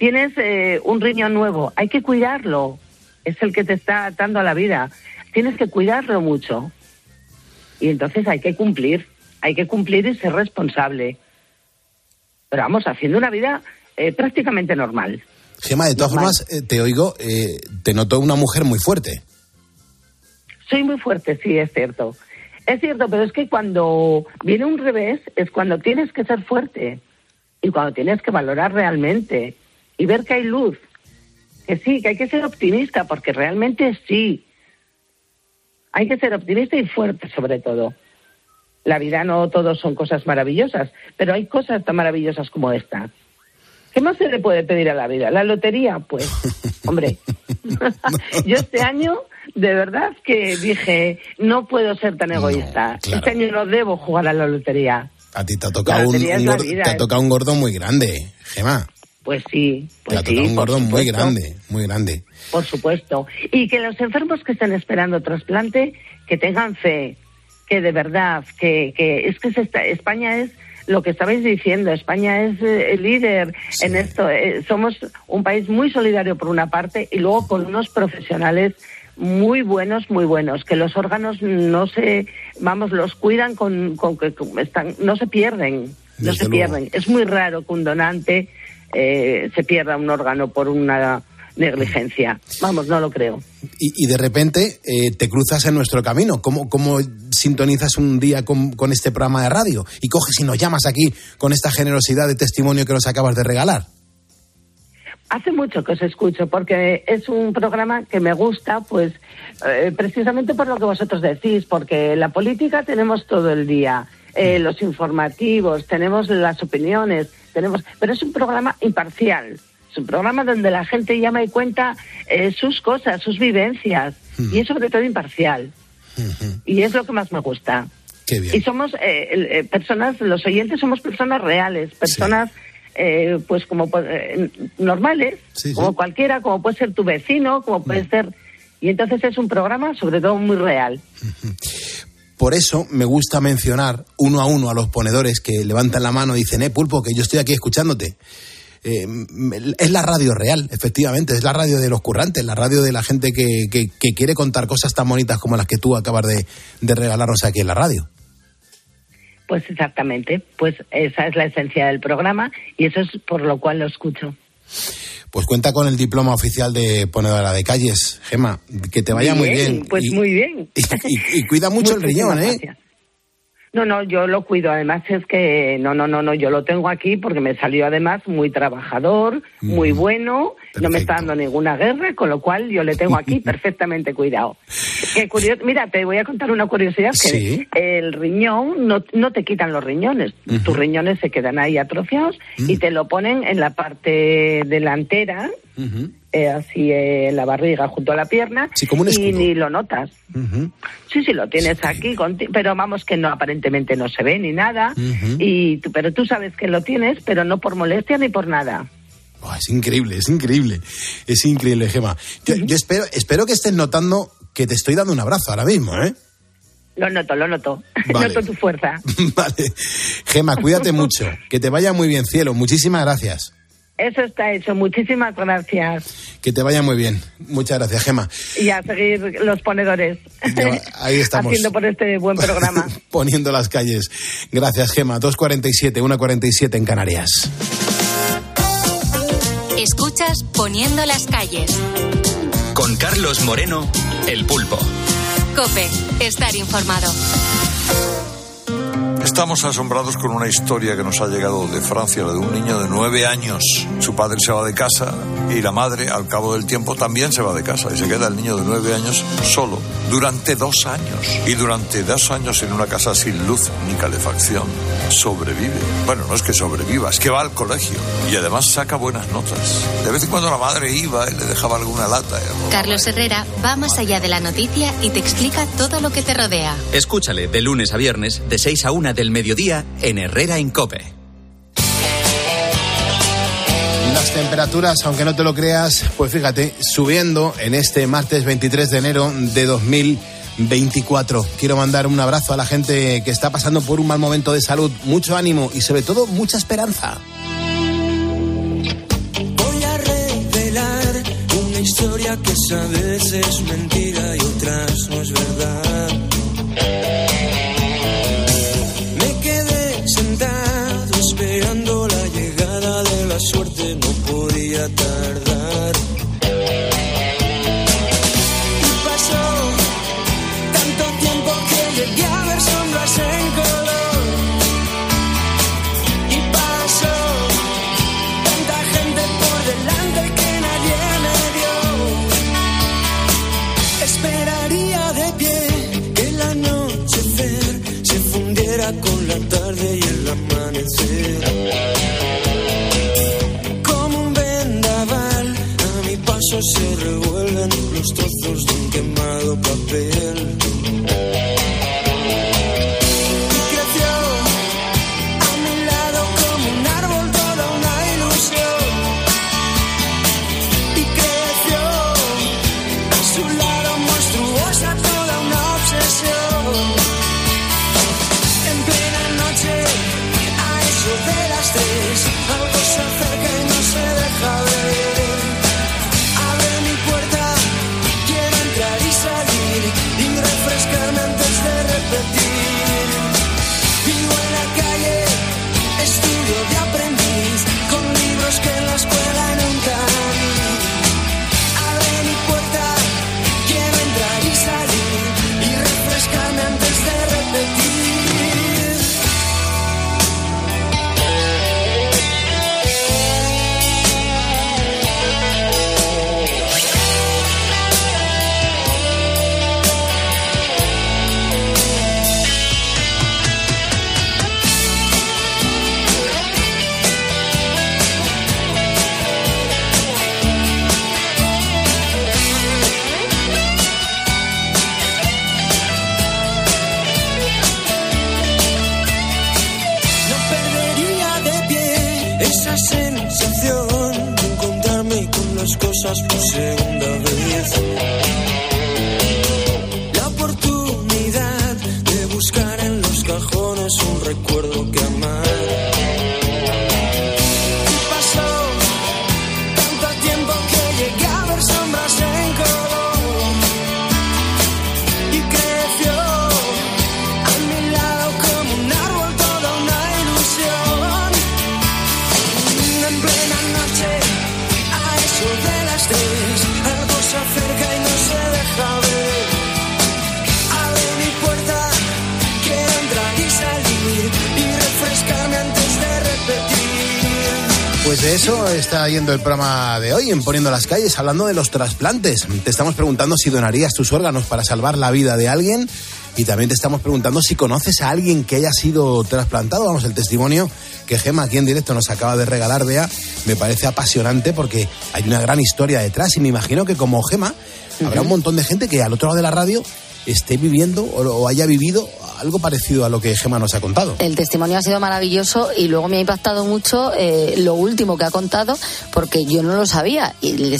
Tienes eh, un riñón nuevo, hay que cuidarlo. Es el que te está atando a la vida. Tienes que cuidarlo mucho. Y entonces hay que cumplir, hay que cumplir y ser responsable. Pero vamos, haciendo una vida eh, prácticamente normal. Gema, de todas Normal. formas, eh, te oigo, eh, te noto una mujer muy fuerte. Soy muy fuerte, sí, es cierto. Es cierto, pero es que cuando viene un revés es cuando tienes que ser fuerte y cuando tienes que valorar realmente y ver que hay luz. Que sí, que hay que ser optimista, porque realmente sí. Hay que ser optimista y fuerte sobre todo. La vida no todos son cosas maravillosas, pero hay cosas tan maravillosas como esta. ¿Qué más se le puede pedir a la vida? ¿La lotería? Pues, hombre, yo este año de verdad que dije, no puedo ser tan egoísta. Este año no debo jugar a la lotería. A ti te ha tocado, un, vida, te ha ¿eh? tocado un gordo muy grande, Gema. Pues sí, pues sí, un gordo muy grande, muy grande. Por supuesto. Y que los enfermos que estén esperando trasplante, que tengan fe, que de verdad, que, que es que se está- España es lo que estabais diciendo, España es eh, el líder en esto. eh, somos un país muy solidario por una parte y luego con unos profesionales muy buenos, muy buenos, que los órganos no se, vamos, los cuidan con, con que están, no se pierden, no se luego. pierden. Es muy raro que un donante eh, se pierda un órgano por una negligencia. Vamos, no lo creo. Y, y de repente eh, te cruzas en nuestro camino. ¿Cómo, cómo sintonizas un día con, con este programa de radio? Y coges y nos llamas aquí con esta generosidad de testimonio que nos acabas de regalar. Hace mucho que os escucho porque es un programa que me gusta, pues eh, precisamente por lo que vosotros decís, porque la política tenemos todo el día, eh, los informativos, tenemos las opiniones, tenemos, pero es un programa imparcial. Es un programa donde la gente llama y cuenta eh, sus cosas, sus vivencias, y es sobre todo imparcial. Y es lo que más me gusta. Qué bien. Y somos eh, eh, personas, los oyentes somos personas reales, personas eh, pues como eh, normales, Sí, como cualquiera, como puede ser tu vecino, como puede ser... Y entonces es un programa sobre todo muy real. Por eso me gusta mencionar uno a uno a los ponedores que levantan la mano y dicen, eh, Pulpo, que yo estoy aquí escuchándote. Eh, es la radio real, efectivamente, es la radio de los currantes, la radio de la gente que, que- que quiere contar cosas tan bonitas como las que tú acabas de, de regalarnos aquí en la radio. Pues exactamente, pues esa es la esencia del programa y eso es por lo cual lo escucho. Pues cuenta con el diploma oficial de ponedora de calles, Gema, que te vaya muy bien. Pues y, muy bien. y- y cuida mucho el riñón, ¿eh? gracias. No, no, yo lo cuido. Además es que no, no, no, no, yo lo tengo aquí porque me salió además muy trabajador, muy bueno, no me está dando ninguna guerra, con lo cual yo le tengo aquí perfectamente cuidado. Qué curioso. Mira, te voy a contar una curiosidad que Sí. el riñón no, no te quitan los riñones, tus riñones se quedan ahí atrofiados y te lo ponen en la parte delantera. Eh, así eh, en la barriga junto a la pierna como un y ni lo notas. Sí, sí, lo tienes aquí, pero vamos que no aparentemente no se ve ni nada. Y tú- Pero tú sabes que lo tienes, pero no por molestia ni por nada. Es increíble, es increíble. Es increíble, Gema. Yo, yo espero, espero que estés notando que te estoy dando un abrazo ahora mismo, ¿eh? Lo noto, lo noto. Vale. noto tu fuerza. vale. Gema, cuídate mucho. Que te vaya muy bien, cielo. Muchísimas gracias. Eso está hecho. Muchísimas gracias. Que te vaya muy bien. Muchas gracias, Gema. Y a seguir los ponedores. Ahí estamos. Haciendo por este buen programa. Poniendo las calles. Gracias, Gema. 2.47, 1.47 en Canarias. Escuchas Poniendo las calles. Con Carlos Moreno, El Pulpo. Cope, estar informado. Estamos asombrados con una historia que nos ha llegado de Francia, la de un niño de nueve años. Su padre se va de casa y la madre, al cabo del tiempo, también se va de casa y se queda el niño de nueve años solo durante dos años. Y durante dos años en una casa sin luz ni calefacción, sobrevive. Bueno, no es que sobreviva, es que va al colegio y además saca buenas notas. De vez en cuando la madre iba y le dejaba alguna lata. Carlos Herrera va más allá de la noticia y te explica todo lo que te rodea. Escúchale de lunes a viernes, de 6 a 1 del mediodía, en Herrera en Cope. Las temperaturas, aunque no te lo creas, pues fíjate, subiendo en este martes 23 de enero de 2024. Quiero mandar un abrazo a la gente que está pasando por un mal momento de salud, mucho ánimo y sobre todo mucha esperanza. Voy a revelar una historia que es a veces mentira y otras no es verdad. Se fundiera con la tarde y el amanecer. Como un vendaval, a mi paso se revuelven los trozos de un quemado papel. Pues de eso está yendo el programa de hoy, en Poniendo las Calles, hablando de los trasplantes. Te estamos preguntando si donarías tus órganos para salvar la vida de alguien y también te estamos preguntando si conoces a alguien que haya sido trasplantado. Vamos, el testimonio que Gema aquí en directo nos acaba de regalar, Bea, me parece apasionante porque hay una gran historia detrás y me imagino que como Gema habrá un montón de gente que al otro lado de la radio esté viviendo o, o haya vivido algo parecido a lo que Gema nos ha contado. El testimonio ha sido maravilloso y luego me ha impactado mucho eh, lo último que ha contado porque yo no lo sabía y le,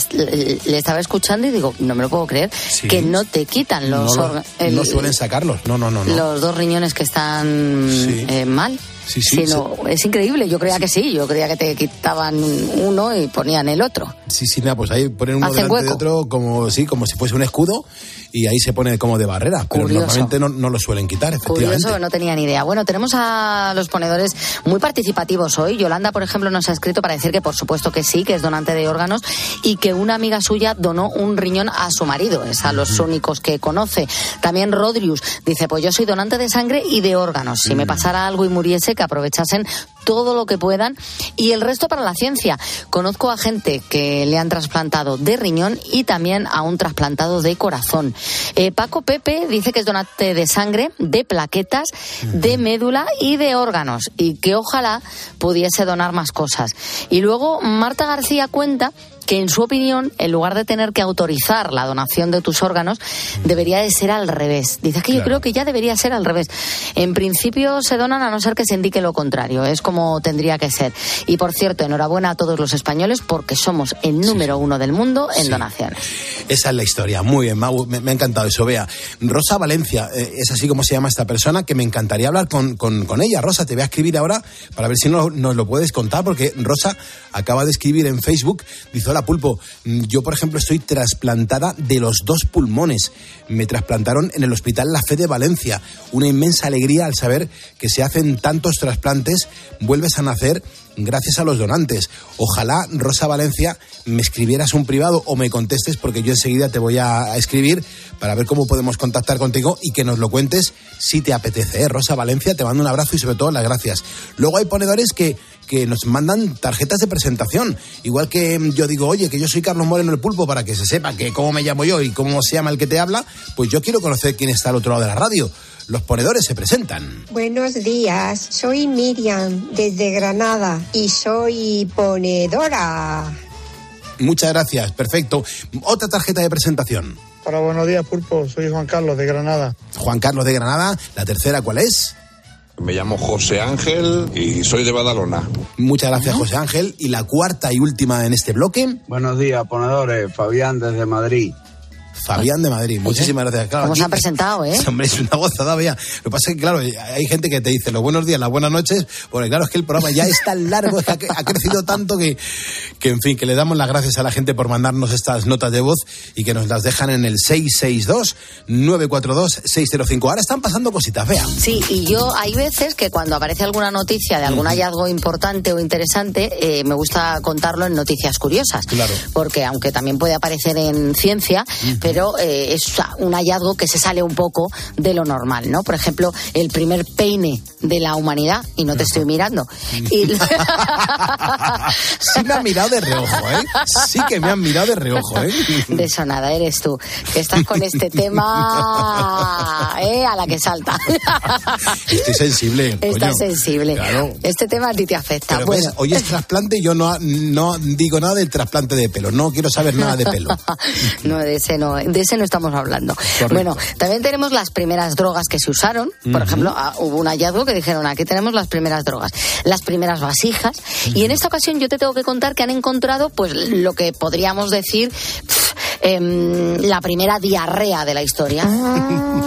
estaba escuchando y digo, no me lo puedo creer, Sí. que no te quitan los, no, lo- orga- el- no suelen sacarlos, no, no, no. no. los dos riñones que están Sí. eh, mal. Sí, sí, Sino- es increíble, yo creía que sí, yo creía que te quitaban uno y ponían el otro. Sí, sí, nada, pues ahí ponen uno Hacen delante de hueco. otro como, sí, como si fuese un escudo y ahí se pone como de barrera, pero Curioso. normalmente no, no lo suelen quitar, efectivamente. Curioso, no tenía ni idea. Bueno, tenemos a los ponedores muy participativos hoy. Yolanda, por ejemplo, nos ha escrito para decir que por supuesto que sí, que es donante de órganos y que una amiga suya donó un riñón a su marido. Es a los únicos que conoce. También Rodrius dice, pues yo soy donante de sangre y de órganos. Si me pasara algo y muriese, que aprovechasen todo lo que puedan y el resto para la ciencia. Conozco a gente que le han trasplantado de riñón y también a un trasplantado de corazón. Eh, Paco Pepe dice que es donante de sangre, de plaquetas, de médula y de órganos y que ojalá pudiese donar más cosas. Y luego Marta García cuenta que en su opinión, en lugar de tener que autorizar la donación de tus órganos, debería de ser al revés. Dice que yo creo que ya debería ser al revés. En principio se donan a no ser que se indique lo contrario. Es como tendría que ser. Y por cierto, enhorabuena a todos los españoles porque somos el número uno del mundo en donaciones. Esa es la historia, muy bien, Mau, me, me ha encantado eso, vea. Rosa Valencia, eh, es así como se llama esta persona, que me encantaría hablar con, con- con ella. Rosa, te voy a escribir ahora para ver si no- nos lo puedes contar, porque Rosa acaba de escribir en Facebook, dice, hola Pulpo, mm, yo por ejemplo estoy trasplantada de los dos pulmones. Me trasplantaron en el Hospital La Fe de Valencia. Una inmensa alegría al saber que se hacen tantos trasplantes, vuelves a nacer gracias a los donantes. Ojalá, Rosa Valencia, me escribieras un privado o me contestes porque yo enseguida te voy a escribir para ver cómo podemos contactar contigo y que nos lo cuentes si te apetece. ¿eh? Rosa Valencia, te mando un abrazo y sobre todo las gracias. Luego hay ponedores que, que nos mandan tarjetas de presentación. Igual que mm, yo digo, oye, que yo soy Carlos Moreno el Pulpo para que se sepa que cómo me llamo yo y cómo se llama el que te habla, pues yo quiero conocer quién está al otro lado de la radio. Los ponedores se presentan. Buenos días, soy Miriam desde Granada y soy ponedora. Muchas gracias, perfecto. Otra tarjeta de presentación. Hola, buenos días, Pulpo. Soy Juan Carlos de Granada. Juan Carlos de Granada. La tercera, ¿cuál es? Me llamo José Ángel y soy de Badalona. Muchas gracias, José Ángel. Y la cuarta y última en este bloque. Buenos días, ponedores. Fabián desde Madrid. Fabián de Madrid. Muchísimas gracias. Claro, ¿Cómo aquí- se han presentado, eh? Hombre, es una gozada, vea. Lo que pasa es que, claro, hay gente que te dice los buenos días, las buenas noches, porque claro, es que el programa ya es tan largo, es que ha, ha crecido tanto que, que, en fin, que le damos las gracias a la gente por mandarnos estas notas de voz y que nos las dejan en el 662-942-605. Ahora están pasando cositas, vea. Sí, y yo hay veces que cuando aparece alguna noticia de algún hallazgo importante o interesante, eh, me gusta contarlo en noticias curiosas. Claro. Porque aunque también puede aparecer en ciencia, pero eh, es un hallazgo que se sale un poco de lo normal, ¿no? Por ejemplo, el primer peine de la humanidad, y no te estoy mirando. Y... Sí me han mirado de reojo, ¿eh? Sí que me han mirado de reojo, ¿eh? De eso nada, eres tú, que estás con este tema ¿eh? a la que salta. Estoy sensible. Estás sensible. Claro. Este tema a ti te afecta. Pero bueno, ves, hoy es trasplante y yo no, no digo nada del trasplante de pelo. No quiero saber nada de pelo. no, de ese no. De ese no estamos hablando. Bueno, también tenemos las primeras drogas que se usaron. Por ejemplo, ah, hubo un hallazgo que dijeron, aquí tenemos las primeras drogas, las primeras vasijas. Y en esta ocasión yo te tengo que contar que han encontrado, pues, lo que podríamos decir, em, la primera diarrea de la historia.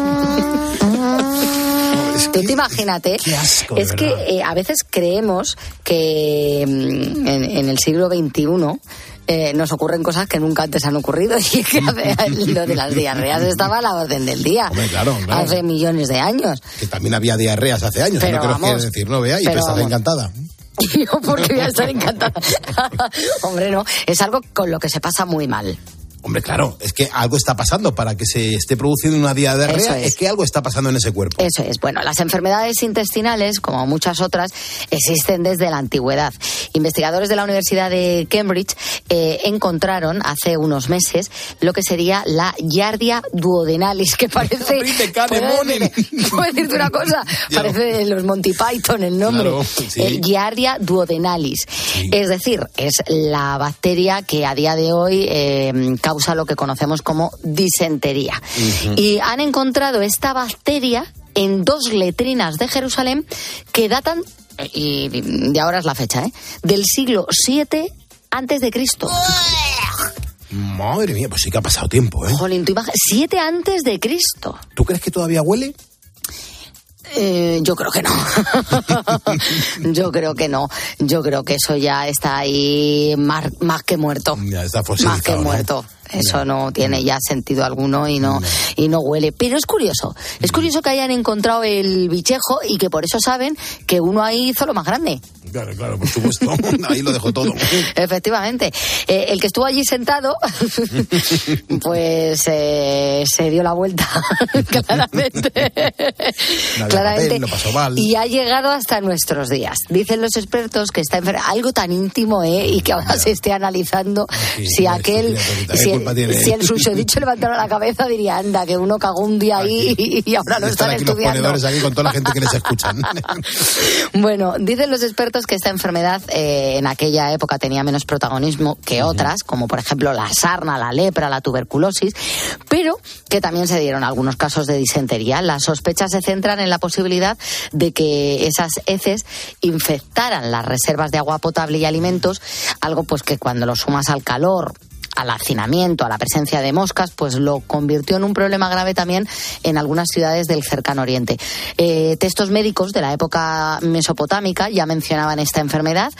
Tú te imagínate. asco, es que eh, a veces creemos que mm, en, en el siglo XXI eh, nos ocurren cosas que nunca antes han ocurrido y es que lo de las diarreas estaba a la orden del día. Hombre, claro, claro. Hace millones de años. Que también había diarreas hace años, Pero no vamos, que decir, no vea, y pues encantada. Yo porque voy a estar encantada. Hombre, no, es algo con lo que se pasa muy mal. Hombre, claro, es que algo está pasando para que se esté produciendo una diarrea, es. es que algo está pasando en ese cuerpo. Eso es. Bueno, las enfermedades intestinales, como muchas otras, existen desde la antigüedad. Investigadores de la Universidad de Cambridge eh, encontraron hace unos meses lo que sería la Yardia duodenalis, que parece... ¿Puedo decirte- ¿Puedo decirte una cosa? Parece de los Monty Python el nombre. Claro, sí. Eh, Giardia duodenalis. Es decir, es la bacteria que a día de hoy eh, causa lo que conocemos como disentería. Y han encontrado esta bacteria en dos letrinas de Jerusalén que datan, eh, y de ahora es la fecha, ¿eh? del siglo VII antes de Cristo. Madre mía, pues sí que ha pasado tiempo, ¿eh? Jolín, tú siete antes de Cristo. ¿Tú crees que todavía huele? Eh, yo creo que no. yo creo que no. Yo creo que eso ya está ahí más, más que muerto. Ya está Más que ¿no? muerto. Eso no tiene ya sentido alguno y no, y no huele. Pero es curioso. Es curioso que hayan encontrado el bichejo y que por eso saben que uno ahí hizo lo más grande. Claro, claro, por supuesto. Ahí lo dejo todo. Efectivamente. Eh, el que estuvo allí sentado, pues eh, se dio la vuelta, claramente. No claramente. papel, lo pasó mal. Y ha llegado hasta nuestros días. Dicen los expertos que está enfer- algo tan íntimo, ¿eh? Y que ahora se esté analizando si aquel, poquita, ¿qué si, culpa tiene? si el susodicho levantara la cabeza diría, anda, que uno cagó un día ahí y, ahora lo Están están aquí los estudiando. ponedores aquí con toda la gente que les escuchan. Bueno, dicen los expertos que esta enfermedad eh, en aquella época tenía menos protagonismo que otras, como por ejemplo la sarna, la lepra, la tuberculosis, pero que también se dieron algunos casos de disentería. Las sospechas se centran en la posibilidad de que esas heces infectaran las reservas de agua potable y alimentos, algo pues que cuando lo sumas al calor al hacinamiento, a la presencia de moscas, pues lo convirtió en un problema grave también en algunas ciudades del cercano oriente. Eh, textos médicos de la época mesopotámica ya mencionaban esta enfermedad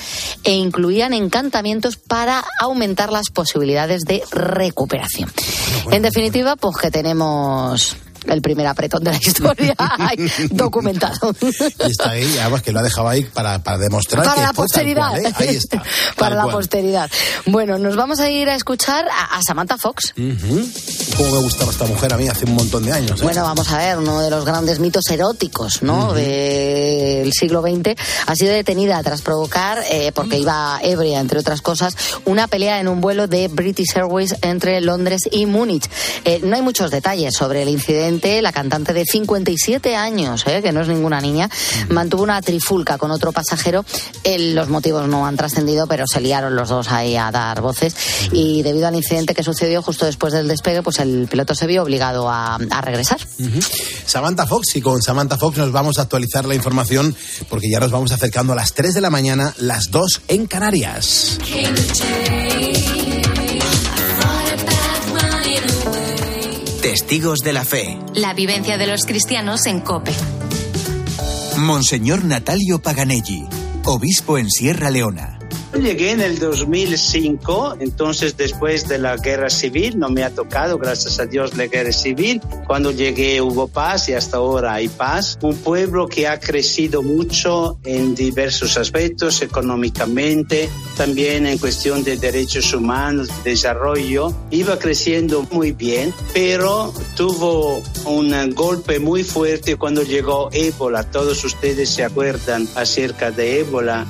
e incluían encantamientos para aumentar las posibilidades de recuperación. En definitiva, pues que tenemos el primer apretón de la historia documentado. Y está ahí, además que lo ha dejado ahí para, para demostrar Para que la posteridad. cual, ¿eh? Ahí está. Para la cual. posteridad. Bueno, nos vamos a ir a escuchar a, a Samantha Fox. Ujú. Cómo me gustaba esta mujer a mí hace un montón de años. ¿eh? Bueno, vamos a ver, uno de los grandes mitos eróticos ¿no? del siglo XX ha sido detenida tras provocar, eh, porque iba ebria, entre otras cosas, una pelea en un vuelo de British Airways entre Londres y Múnich. No hay muchos detalles sobre el incidente. La cantante de 57 años, eh, que no es ninguna niña, mantuvo una trifulca con otro pasajero. Eh, los motivos no han trascendido, pero se liaron los dos ahí a dar voces. Y debido al incidente que sucedió justo después del despegue, pues el piloto se vio obligado a, a regresar. Ujú. Samantha Fox y con Samantha Fox nos vamos a actualizar la información porque ya nos vamos acercando a las 3 de la mañana, las 2 en Canarias. Testigos de la fe. La vivencia de los cristianos en Cope. Monseñor Natalio Paganelli, obispo en Sierra Leona. Llegué en el 2005, entonces después de la guerra civil, no me ha tocado, gracias a Dios, la guerra civil. Cuando llegué hubo paz y hasta ahora hay paz. Un pueblo que ha crecido mucho en diversos aspectos, económicamente, también en cuestión de derechos humanos, desarrollo. Iba creciendo muy bien, pero tuvo un golpe muy fuerte cuando llegó ébola. Todos ustedes se acuerdan acerca de ébola.